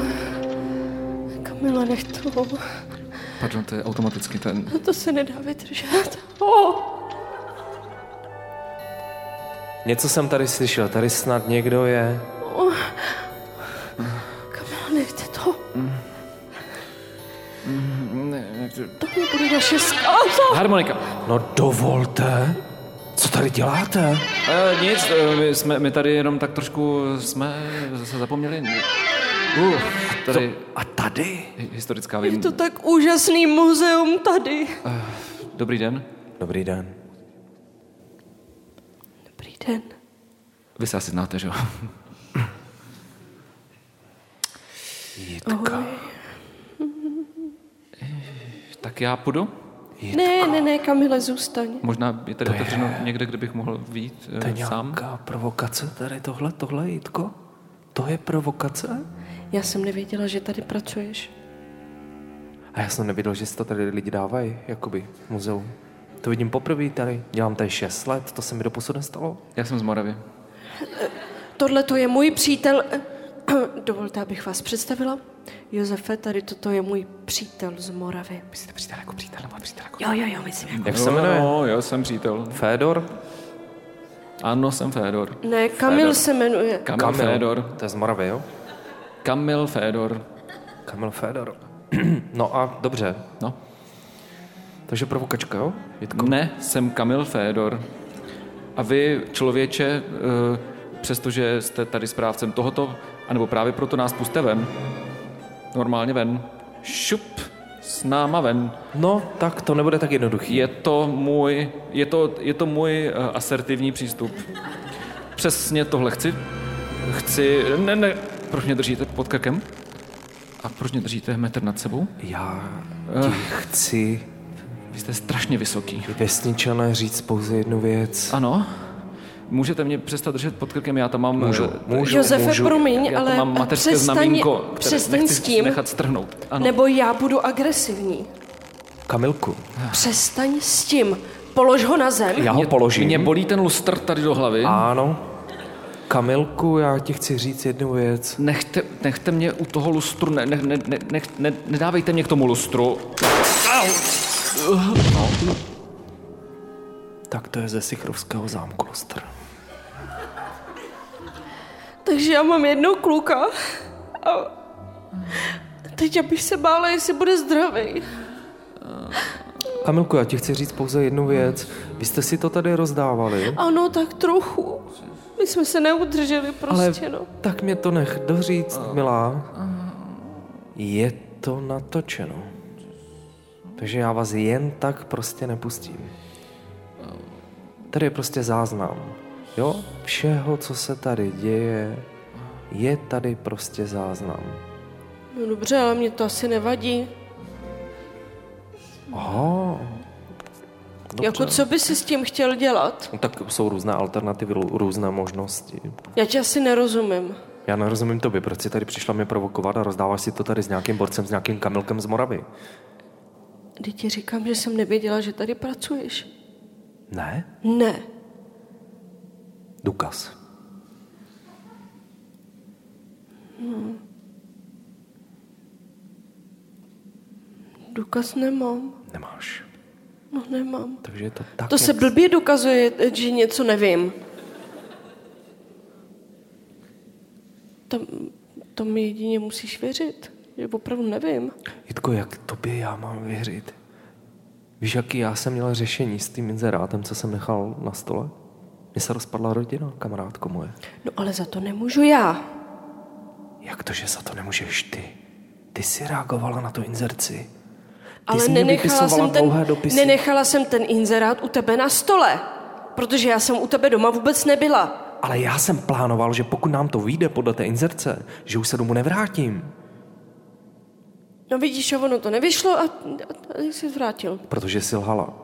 Kamila, nech toho. Pardon, to je automaticky ten... To se nedá vydržet. Oh. Něco jsem tady slyšel, tady snad někdo je. Ne, Tohle bude naše zkáza. Harmonika. No dovolte. Co tady děláte? E, nic, e, my, jsme, my tady jenom tak trošku jsme zase zapomněli. Uh, tady A tady? hi- historická Je vím. to tak úžasný muzeum tady. Dobrý den. Dobrý den. Dobrý den. Vy se asi znáte, že jo? Jitka. Tak já půjdu. Ne, ne, ne, Kamile, zůstaň. Možná je tady otevřeno někde, kde bych mohl být To je sám. nějaká provokace tady tohle, tohle, Jitko? To je provokace? Já jsem nevěděla, že tady pracuješ. A já jsem nevěděl, že si to tady lidi dávají, jakoby, muzeum. To vidím poprvé tady. Dělám tady 6 let, to se mi doposud nestalo. Já jsem z Moravy. Tohle to je můj přítel. Dovolte, abych vás představila. Josefe, tady toto je můj přítel z Moravy. Myslíte přítel jako přítel nebo přítel jako... Jo, jo, jo, myslím jako... Jak se jmenuje? No, jo, jsem přítel. Fédor? Ano, jsem Fédor. Ne, Kamil Fédor. se jmenuje. Kamil, Fédor. To je z Moravy, jo? Kamil Fédor. Kamil Fédor. no a dobře. No. Takže provokačka, jo? Jitko? Ne, jsem Kamil Fédor. A vy, člověče, eh, přestože jste tady správcem tohoto, anebo právě proto nás puste ven, normálně ven. Šup, s náma ven. No, tak to nebude tak jednoduchý. Je to můj, je to, je to můj uh, asertivní přístup. Přesně tohle chci. Chci, ne, ne, proč mě držíte pod krkem? A proč mě držíte metr nad sebou? Já ti chci Vy jste strašně vysoký. vesničané říct pouze jednu věc. Ano. Můžete mě přestat držet pod krkem, já tam mám... Můžu, eh, můžu, Josefe, můžu. promiň, Já tam ale mám mateřské přestaň, znamínko, které přestaň s tím, nechat strhnout. Ano. nebo já budu agresivní. Kamilku, Přestaň s tím. Polož ho na zem. já ho Mě- položím. Mě bolí ten lustr tady do hlavy. Ano. Kamilku, já ti chci říct jednu věc. Nechte, nechte mě u toho lustru, ne, ne, ne, ne, ne, ne, nedávejte mě k tomu lustru. Tak to je ze Sichrovského zámku, lustr. Takže já mám jednoho kluka. A teď abych se bála, jestli bude zdravý. Kamilku, já ti chci říct pouze jednu věc. Vy jste si to tady rozdávali, Ano, tak trochu. My jsme se neudrželi ale prostě, no. tak mě to nech doříct, milá. Je to natočeno. Takže já vás jen tak prostě nepustím. Tady je prostě záznam. Jo? Všeho, co se tady děje, je tady prostě záznam. No dobře, ale mě to asi nevadí. Aha. Dobře. Jako co by si s tím chtěl dělat? No, tak jsou různé alternativy, rů- různé možnosti. Já ti asi nerozumím. Já nerozumím tobě, proč jsi tady přišla mě provokovat a rozdáváš si to tady s nějakým borcem, s nějakým kamilkem z Moravy. Teď ti říkám, že jsem nevěděla, že tady pracuješ. Ne? Ne. Důkaz. Důkaz nemám. Nemáš. No nemám. Takže je to tak, To se jak- blbě dokazuje, že něco nevím. Tam, tam mi jedině musíš věřit, že opravdu nevím. Jitko, jak tobě já mám věřit? Víš, jaký já jsem měl řešení s tím inzerátem, co jsem nechal na stole? Mně se rozpadla rodina, kamarádko moje. No ale za to nemůžu já. Jak to, že za to nemůžeš ty? Ty jsi reagovala na tu inzerci. Ty Ale nenechala jsem, ten, dopisy. nenechala jsem ten inzerát u tebe na stole. Protože já jsem u tebe doma vůbec nebyla. Ale já jsem plánoval, že pokud nám to vyjde podle té inzerce, že už se domů nevrátím. No vidíš, ono to nevyšlo a, a, a jsi zvrátil. Protože jsi lhala.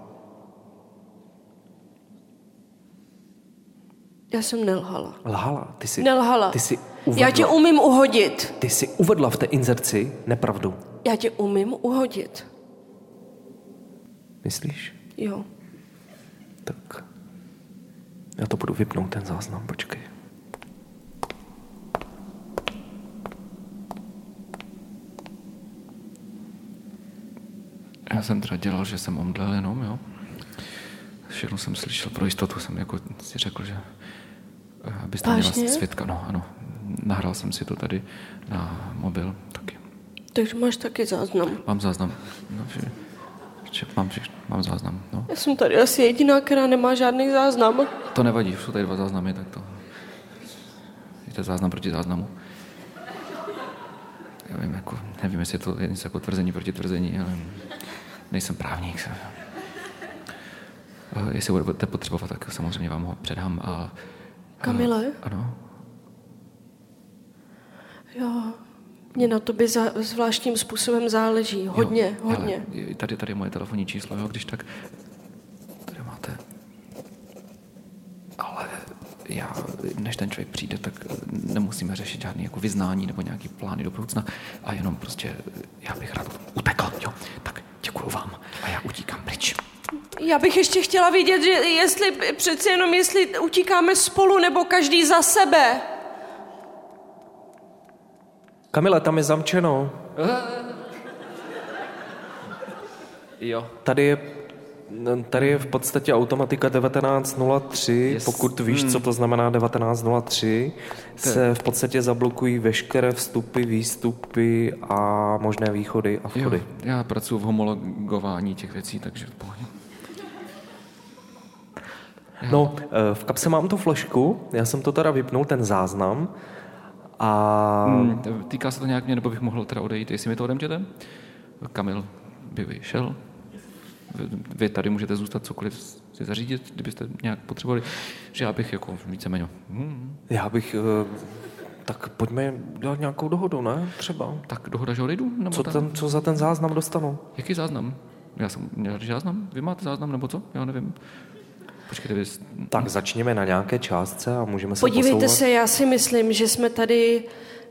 Já jsem nelhala. Lhala. Ty jsi, Nelhala. Ty jsi uvedla, Já tě umím uhodit. ty jsi uvedla v té inzerci nepravdu. Já tě umím uhodit. Myslíš? Jo. Tak já to budu vypnout ten záznam, počkej. Já jsem teda dělal, že jsem omdlel jenom, jo. Všechno jsem slyšel, pro jistotu jsem jako si řekl, že eh, abyste Vážně? měla svědka. No, ano. Nahrál jsem si to tady na mobil taky. Takže máš taky záznam. Mám záznam. No, že, že mám, všechno, mám záznam. No. Já jsem tady asi jediná, která nemá žádný záznam. To nevadí, jsou tady dva záznamy, tak to... Je to záznam proti záznamu. Já vím, jako, nevím, jestli je to něco jako tvrzení proti tvrzení, ale nejsem právník. Eh, Jestli budete potřebovat, tak samozřejmě vám ho předám. A, Kamile? ano, Jo. Mě na tobě za, zvláštním způsobem záleží. Hodně, jo, hodně. Hele, tady, tady je moje telefonní číslo, jo, když tak... Tady máte. Ale já, než ten člověk přijde, tak nemusíme řešit žádný jako vyznání nebo nějaký plány do budoucna a jenom prostě já bych rád utekl, jo. Tak děkuju vám a já utíkám pryč. Já bych ještě chtěla vidět, že jestli přeci jenom jestli utíkáme spolu nebo každý za sebe. Kamile, tam je zamčeno. Jo. Tady je, no, tady je v podstatě automatika 1903. Yes. Pokud víš, co to znamená 1903, se v podstatě zablokují veškeré vstupy, výstupy a možné východy a Jo, vchody. já pracuji v homologování těch věcí, takže v pohodě. No, eh, v kapse mám tu flešku, já jsem to teda vypnul, ten záznam, A Hmm, týká se to nějak mě, nebo bych mohl teda odejít, jestli mi to odemčete? Kamil by vyšel. Vy- tady můžete zůstat cokoliv si zařídit, kdybyste nějak potřebovali, že já bych jako víceméně. Hmm, já bych... eh, Tak pojďme dělat nějakou dohodu, ne? Třeba. tak dohoda, že odejdu? Nebo Co, ten, co za ten záznam dostanu? Jaký záznam? Já jsem měl záznam? Vy máte záznam nebo co? Já nevím. Počkejte, vy... Tak začněme na nějaké částce a můžeme se Podívejte posouvat. se, já si myslím, že jsme tady,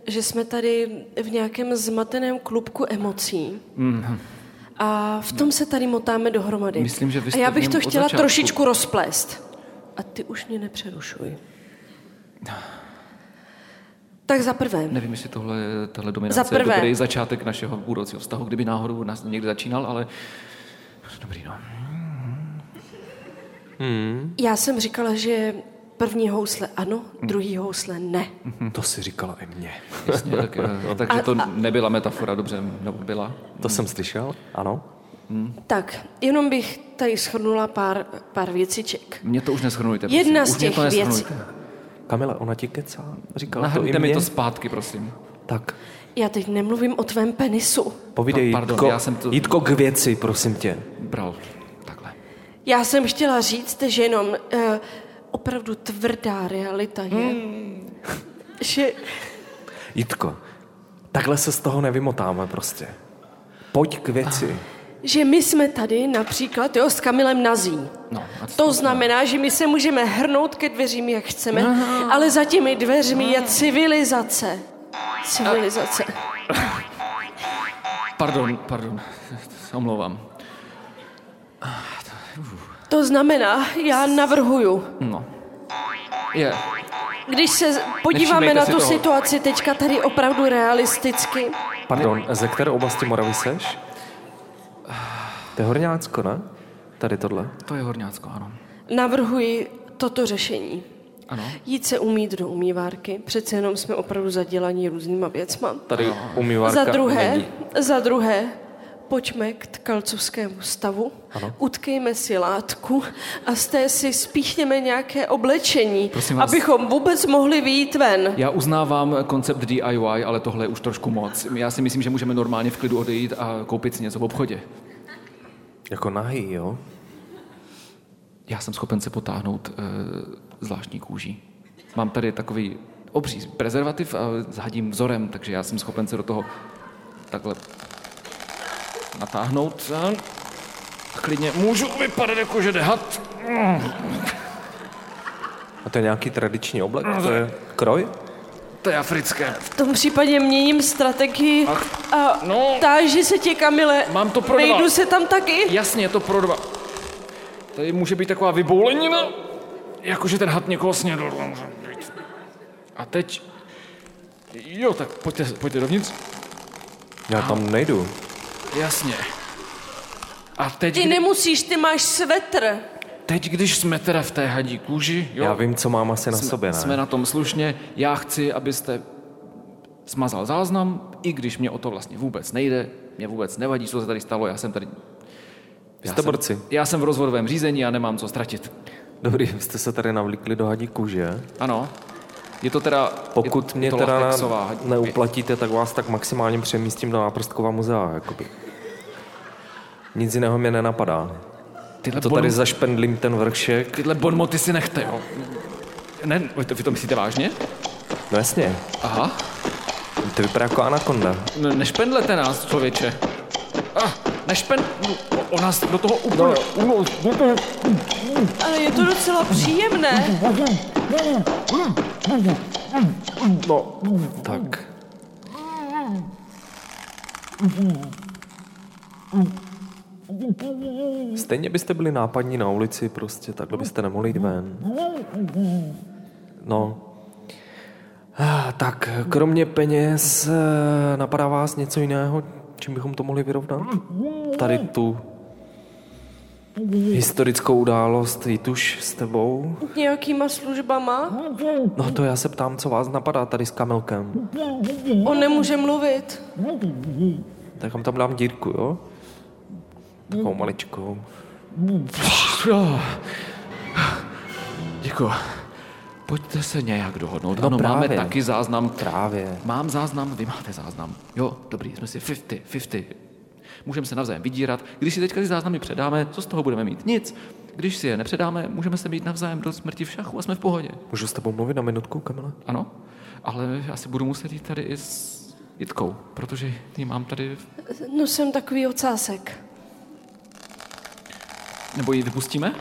že jsme tady v nějakém zmateném klubku emocí. A v tom se tady motáme dohromady. Myslím, že A já bych to chtěla začátku. trošičku rozplést. A ty už mě nepřerušuj. Tak za prvé, Nevím, jestli tohle, tahle dominace Za prvé. je dobrý začátek našeho budoucího vztahu, kdyby náhodou nás někdy začínal, ale dobrý, no. Já jsem říkala, že první housle ano, druhý housle ne. To si říkala i mě. Jasně, tak, eh, takže to nebyla metafora, dobře, nebo byla. To jsem slyšel, ano. Tak, jenom bych tady schrnula pár, pár věciček. Mě to už neschrnujte, Jedna prosím. z už těch to věcí-. Kamile, ona ti kecá. Říkala to i mě. mi to zpátky, prosím. Tak, Já teď nemluvím o tvém penisu. povídej, Pa- pardon, Jitko, já jsem to- Jitko k věci, prosím tě. Bral. Já jsem chtěla říct, že jenom uh, opravdu tvrdá realita je, Hmm. že Jitko, takhle se z toho nevymotáme prostě. Pojď k věci. že my jsme tady například jo, s Kamilem nazí. No, To znamená, že my se můžeme hrnout ke dveřím, jak chceme, ale za těmi dveřmi je civilizace. Civilizace. Pardon, pardon, omlouvám. To znamená, já navrhuju, No. Je, když se podíváme Nevšímejte na si tu toho. situaci teďka tady opravdu realisticky, Pardon, ze které oblasti Moravy seš? To je Horňácko, ne? Tady tohle. to je Horňácko, ano. navrhuji toto řešení. Ano. Jít se umít do umývárky, přece jenom jsme opravdu zadělaní různýma věcma. Tady umývárka Za druhé, není. za druhé, pojďme k tkalcovskému stavu, Ano. utkejme si látku a z té si spíchněme nějaké oblečení, Prosím vás. abychom vůbec mohli vyjít ven. Já uznávám koncept DIY, ale tohle je už trošku moc. Já si myslím, že můžeme normálně v klidu odejít a koupit si něco v obchodě. Jako nahý, jo? Já jsem schopen se potáhnout e, zvláštní kůží. Mám tady takový obří prezervativ a zhadím vzorem, takže já jsem schopen se do toho takhle natáhnout. A a klidně můžu vypadat jako, že jde had. A to je nějaký tradiční oblek? To je kroj? To je africké. V tom případě měním strategii a no. táži se tě, Kamile, Mám to pro dva. vejdu se tam taky. Jasně, je to pro dva. Tady může být taková vyboulenina, jakože ten had někoho snědl. být. A teď... Jo, tak pojďte, pojďte dovnitř. Já tam nejdu. Jasně. A teď, Ty kdy, nemusíš, ty máš svetr. teď když jsme teda v té hadí kůži, jo, Já vím, co mám asi na sobě, ne? jsme na tom slušně, já chci, abyste smazal záznam, i když mě o to vlastně vůbec nejde, mě vůbec nevadí, co se tady stalo, já jsem tady... Já Jste jsem, borci. já jsem v rozvodovém řízení a nemám co ztratit. Dobrý, vy jste se tady navlíkli do hadí kůže. Ano. Je to teda... Pokud je, mě je to teda latexová neuplatíte, tak vás tak maximálně přemístím do náprstková muzea. Jakoby. Nic jiného mě nenapadá. Tyhle, To bon, tady zašpendlím ten vršek. tyhle bonmoty si nechte, jo. Ne, vy to, vy to myslíte vážně? No jasně, Aha. to vypadá jako anakonda. Ne, nešpendlete nás, člověče. Ah, nešpend... O, o nás do toho úplně... No. Ale je to docela příjemné. No, tak. Stejně byste byli nápadní na ulici, prostě takhle byste nemohli jít ven. No. Tak, kromě peněz, eh, napadá vás něco jiného, čím bychom to mohli vyrovnat? Tady tu historickou událost Jituš s tebou. Nějakýma službama. No to já se ptám, co vás napadá tady s Kamilkem. On nemůže mluvit. Tak vám tam dám dírku, jo? Takovou maličkou. Děkuji. Pojďte se nějak dohodnout. No ano, máme právě. taky záznam. Právě. Mám záznam, vy máte záznam. Jo, dobrý, jsme si 50, 50. Můžeme se navzájem vydírat. Když si teďka ty záznamy předáme, co z toho budeme mít? Nic. Když si je nepředáme, můžeme se mít navzájem do smrti v šachu a jsme v pohodě. Můžu s tebou mluvit na minutku, Kamile? Ano, ale já si budu muset jít tady i s Jitkou, protože ji mám tady, No jsem takový ocásek. nebo ji vypustíme?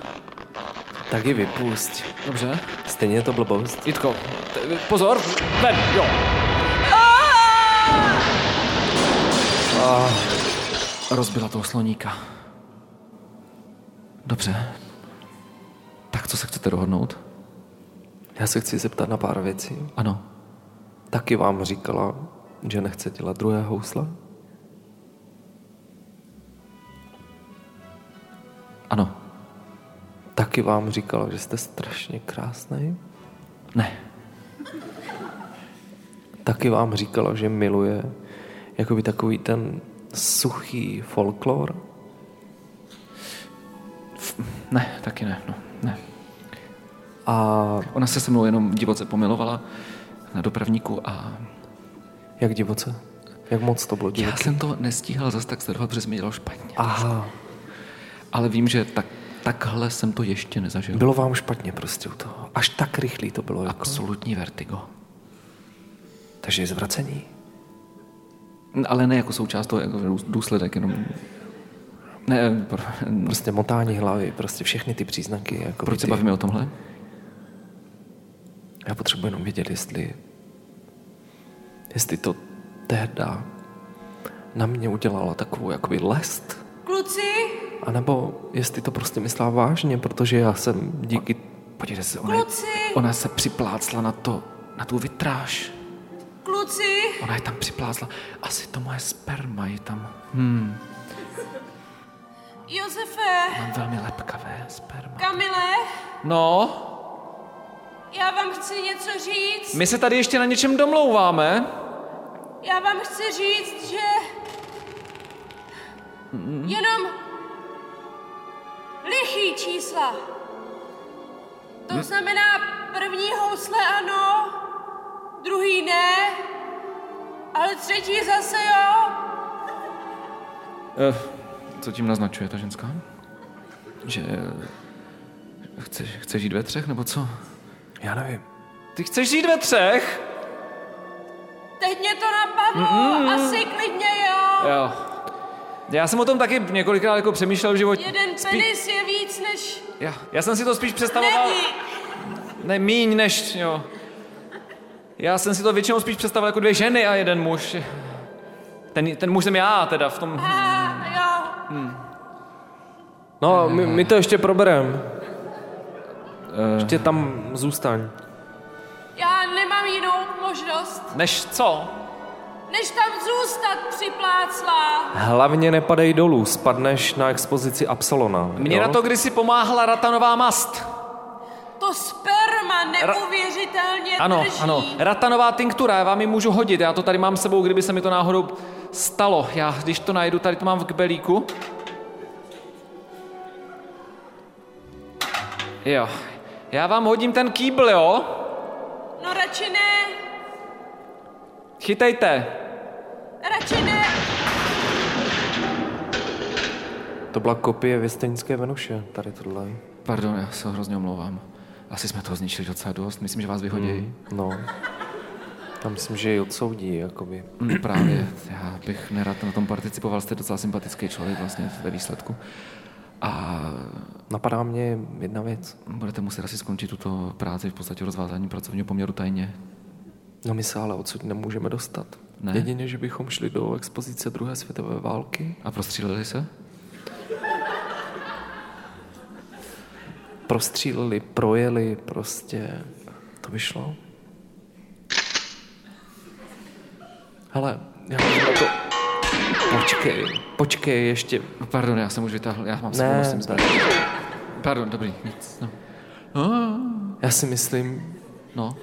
Tak ji vypust. Dobře. Stejně je to blbost. Jitko, t- pozor, ven, jo. Rozbila toho sloníka. Dobře. Tak co se chcete dohodnout? Já se chci zeptat na pár věcí. Ano. Taky vám říkala, že nechce dělat druhé housle? Ano. Taky vám říkala, že jste strašně krásný? Ne. Taky vám říkala, že miluje jakoby takový ten suchý folklor? Ne, taky ne, no, ne. A Ona se se mnou jenom divoce pomilovala na dopravníku a jak divoce? Jak moc to bylo já divoké? jsem to nestíhal zase tak sledovat, protože mi dělalo špatně. Aha, Ale vím, že tak, takhle jsem to ještě nezažil. bylo vám špatně prostě u toho. Až tak rychlý to bylo. Jako. Absolutní vertigo. Takže je zvracení. Ale ne jako součást toho, jako důsledek, jenom... Ne, pro, Prostě motání hlavy, prostě všechny ty příznaky. Jako proč se ty, bavíme o tomhle? Já potřebuji jenom vědět, jestli, jestli to tehda na mě udělala takovou jakoby lest, Kluci, anebo jestli to prostě myslela vážně, protože já jsem díky... Podívejte se, ona, kluci, ona se připlácla na to, na tu vitráž. Kluci. Ona je tam připlázla. Asi to moje sperma je tam. Hmm, Josefe, mám velmi lepkavé sperma. Kamile, No, já vám chci něco říct. my se tady ještě na něčem domlouváme. Já vám chci říct, že jenom lichý čísla. To znamená první housle ano, druhý ne, ale třetí zase jo. Eh, co tím naznačuje ta ženská? Že chce, chce žít ve třech, nebo co? Já nevím. Ty chceš žít ve třech? Teď mě to napadlo, asi klidně jo. Jo. Já jsem o tom taky několikrát jako přemýšlel v životě. Jeden Spí- penis je víc než... Já, já jsem si to spíš představoval... Není. Ne, míň než, jo. Já jsem si to většinou spíš představoval jako dvě ženy a jeden muž. Ten, ten muž jsem já teda v tom... Jo. No, my, my to ještě probereme. Ještě tam zůstaň. Já nemám jinou možnost, Než co? než tam zůstat připlácla. Hlavně nepadej dolů, spadneš na expozici Absalona. Mně jo? na to kdysi pomáhala ratanová mast. To sperma neuvěřitelně Ano, drží. ano. Ratanová tinktura, já vám ji můžu hodit. Já to tady mám s sebou, kdyby se mi to náhodou stalo. Já, když to najdu, tady to mám v kbelíku. Jo. Já vám hodím ten kýbl, jo? No radši ne, Chytejte. radši ne. To byla kopie věstenické Venuše, tady tohle. Pardon, já se hrozně omlouvám. Asi jsme toho zničili docela dost. Myslím, že vás vyhodí. No. Tam myslím, že ji odsoudí, jakoby. Mm. Právě, já bych nerad na tom participoval. Jste docela sympatický člověk vlastně ve výsledku. A Napadá mě jedna věc. budete muset asi skončit tuto práci v podstatě rozvázání pracovního poměru tajně. No my se ale odsud nemůžeme dostat. Ne? Jedině, že bychom šli do expozice druhé světové války, A prostříleli se? Prostříleli, projeli, prostě to by šlo. Hele, já to... Počkej, počkej, ještě... Pardon, já jsem už vytáhl, já mám Ne, ne. zbraň. Pardon, dobrý, nic. No. Já si myslím, no.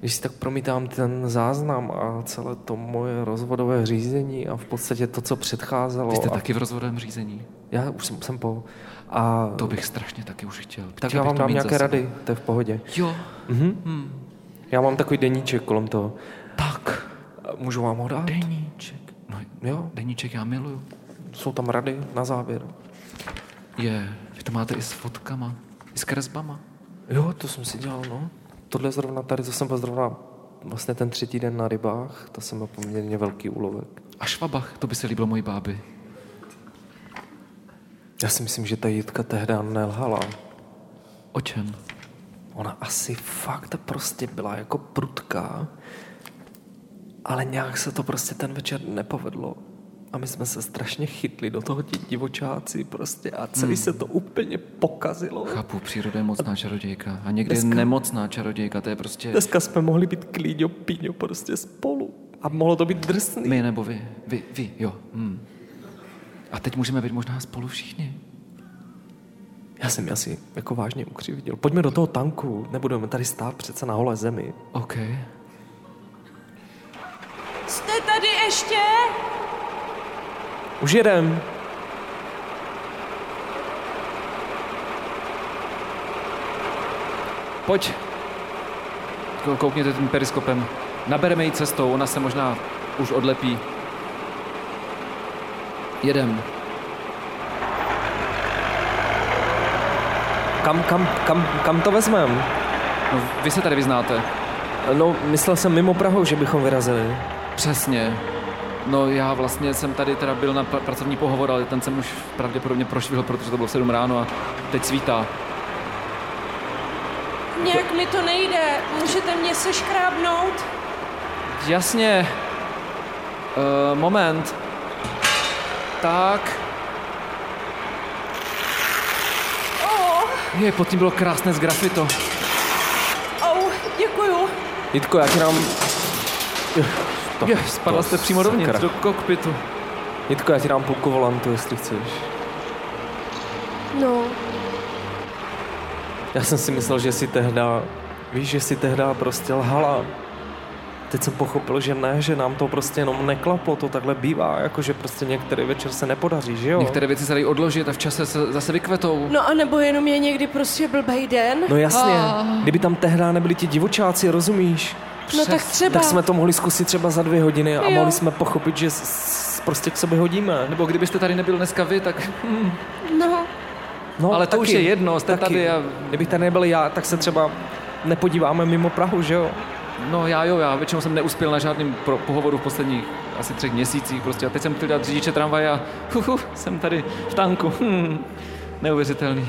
když si tak promítám ten záznam a celé to moje rozvodové řízení a v podstatě to, co předcházelo. Vy jste a... taky v rozvodovém řízení? Já už jsem, jsem po... A... To bych strašně taky už chtěl. Tak chtěl já bych vám dám nějaké rady, to je v pohodě. Jo. Mhm. Hmm. Já mám takový deníček kolem toho. Tak. Můžu vám ho dát? Deníček. No, Jo, deníček já miluju. jsou tam rady na závěr. Je. Vy to máte i s fotkama. I s kresbama. Jo, to jsem si dělal, no. Tohle zrovna tady, to jsem byl zrovna vlastně ten třetí den na rybách, to jsem měl poměrně velký úlovek. A švabach, to by se líbilo mojí báby. Já si myslím, že ta Jitka tehdy nelhala. O čem? Ona asi fakt prostě byla jako prudká, ale nějak se to prostě ten večer nepovedlo. A my jsme se strašně chytli do toho ti divočáci prostě a celý se to úplně pokazilo. Chápu, příroda je mocná čarodějka. A někdy je Dneska- nemocná čarodějka, to je prostě... Dneska jsme mohli být klíďo, píňo prostě spolu. A mohlo to být drsný. My nebo vy. Vy, vy, jo. Hmm. A teď můžeme být možná spolu všichni. Já jsem asi jako vážně ukřivdil. Pojďme do toho tanku, nebudeme tady stát přece na holé zemi. OK. Jste tady ještě? Už jedem. Pojď. Kou- Koukněte tím periskopem. Nabereme ji cestou, ona se možná už odlepí. Jedem. Kam, kam, kam, kam to vezmem? No, vy se tady vyznáte. No, myslel jsem mimo Prahu, že bychom vyrazili. Přesně. No já vlastně jsem tady teda byl na pra- pracovní pohovor, ale ten jsem už pravděpodobně prošvihl, protože to bylo v 7 ráno a teď svítá. Nějak mi to nejde. Můžete mě seškrábnout? Jasně. Uh, moment. Tak. Oh, Je, pod tím bylo krásné z grafito. oh, děkuju. Jitko, já ti dám... Je, spadla jste přímo dovnitř, do kokpitu. Jitko, já ti dám půlku volantu, jestli chceš. No, Já jsem si myslel, že si tehda... Víš, že si tehda prostě lhala. Teď jsem pochopil, že ne, že nám to prostě jenom neklaplo, to takhle bývá, jakože prostě některý večer se nepodaří, že jo? Některé věci se dají odložit a v čase se zase vykvetou. no a nebo jenom je někdy prostě blbej den? No jasně, Ah. kdyby tam tehda nebyli ti divočáci, rozumíš? No tak třeba. Tak jsme to mohli zkusit třeba za dvě hodiny a Jo. mohli jsme pochopit, že s- s- prostě k sobě hodíme. Nebo kdybyste tady nebyl dneska vy, tak... Hm, No, No, Ale to už je jedno, jste tady a- Kdybych tady nebyl já, tak se třeba nepodíváme mimo Prahu, že jo? No já jo, já většinou jsem neuspěl na žádným pro, pohovoru v posledních asi třech měsících prostě. A teď jsem chtěl dát řidiče tramvaje a hu, hu, jsem tady v tanku. Hm, neuvěřitelný.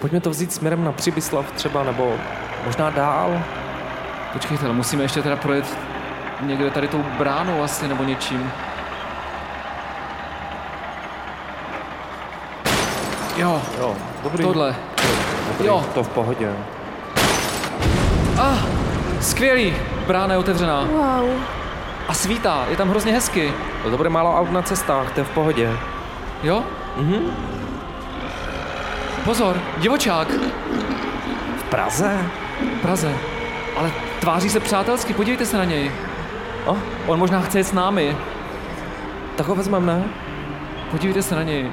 Pojďme to vzít směrem na Přibyslav třeba, nebo možná dál. Počkejte, ale musíme ještě teda projet někde tady tou bránou asi nebo něčím. Jo, Jo, dobrý. tohle. Dobrý, jo. To v pohodě. Ah, skvělý. Brána je otevřená. wow. A svítá, je tam hrozně hezky. To bude málo aut na cestách, to je v pohodě. Jo? Mhm. Pozor, divočák. V Praze? V Praze. Ale tváří se přátelsky, podívejte se na něj. O, On možná chce jet s námi. tak ho vezmeme, ne? Podívejte se na něj.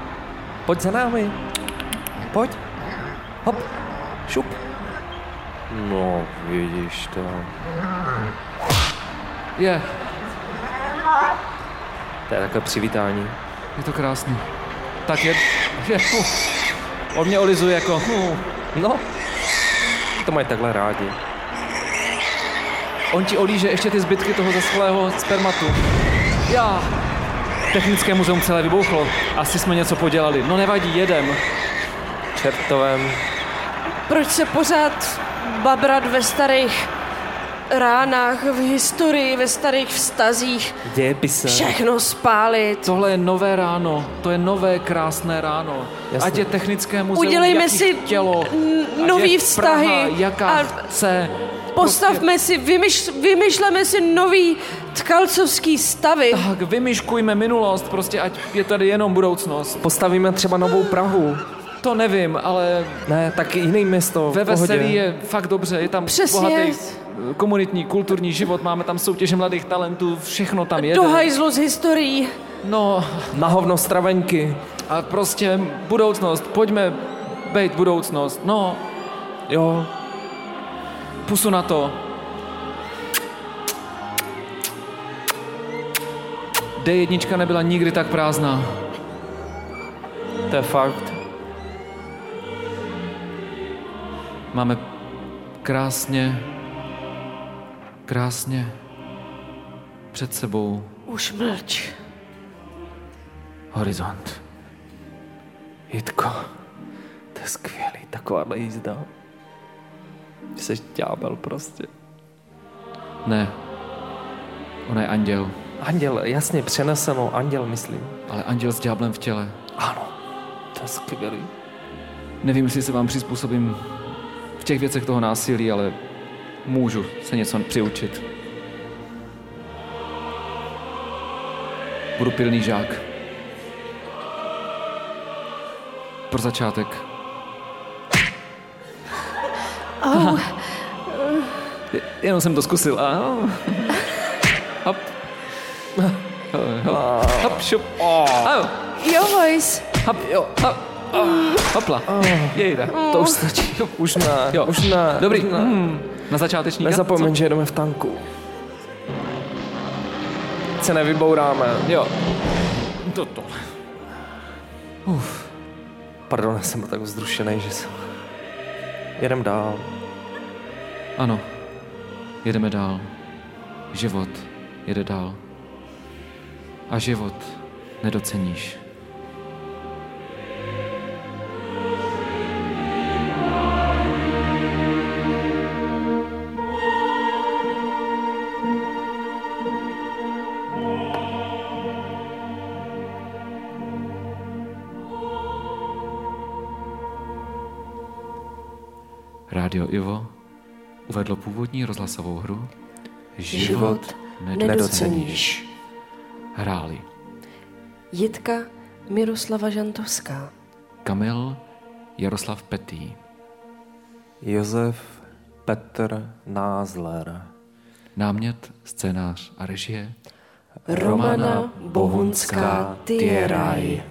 Pojď za námi. Pojď. Hop. Šup. No, vidíš to. Je, To je takové přivítání. je to krásný. Tak je, je fu. On mě olizuje jako, fu. No, to mají takhle rádi. On ti olíže ještě ty zbytky toho zaschlého spermatu. Já. Technické muzeum celé vybouchlo. Asi jsme něco podělali. No nevadí, jedem. Čertovem. Proč se pořád babrat ve starých ránách, v historii, ve starých vztazích, Dějepise. všechno spálit? Tohle je nové ráno. To je nové krásné ráno. Jasně. Ať je technické muzeum, Udělejme si chtělo. n- nový je vztahy Praha, jaká a chce. Postavme si, vymyš, vymyšleme si nový tkalcovský stavy. Tak vymyškujme minulost, prostě ať je tady jenom budoucnost. Postavíme třeba novou Prahu. To nevím, ale Ne, tak jiný město. v ve pohodě. Veselí je fakt dobře, je tam Přesně. bohatý komunitní, kulturní život, máme tam soutěže mladých talentů, všechno tam jede. Do hajzlu z historií. No, Na hovno stravenky. a prostě budoucnost, pojďme být budoucnost, no, jo, pusu na to. D1 nebyla nikdy tak prázdná. To je fakt. Máme krásně, krásně před sebou Už mlč. horizont. Jitko, to je skvělý, takováhle jízda. Jsi ďábel prostě. Ne, ona je anděl, Anděl, jasně, přenesenou, anděl myslím. ale anděl s ďáblem v těle. Ano, to je skvělý. Nevím, jestli se vám přizpůsobím těch věcech toho násilí, ale můžu se něco přiučit. Budu pilný žák. Pro začátek. Je- Jenom jsem to zkusil. A... Hop. Hop, hop, šup. Au. jo, Vojs. Hop, jo, hop. Hopla. Jejda. To už stačí. Už ne, Jo. už ne. Dobrý. Už ne. Hmm. Na začátečníka? Nezapomeň, že jedeme v tanku. Se nevybouráme. Co? Jo. To to. Pardon, já jsem byl tak vzrušený, že jsem... Jedem dál. Ano. Jedeme dál. Život jede dál. A život nedoceníš. Uvedlo původní rozhlasovou hru Život Nedoceníš. Hráli Jitka Miroslava Žantovská. Kamil Jaroslav Petý, Josef Petr Názler. námět, scénář a režie Romana Bohunská Tieraj.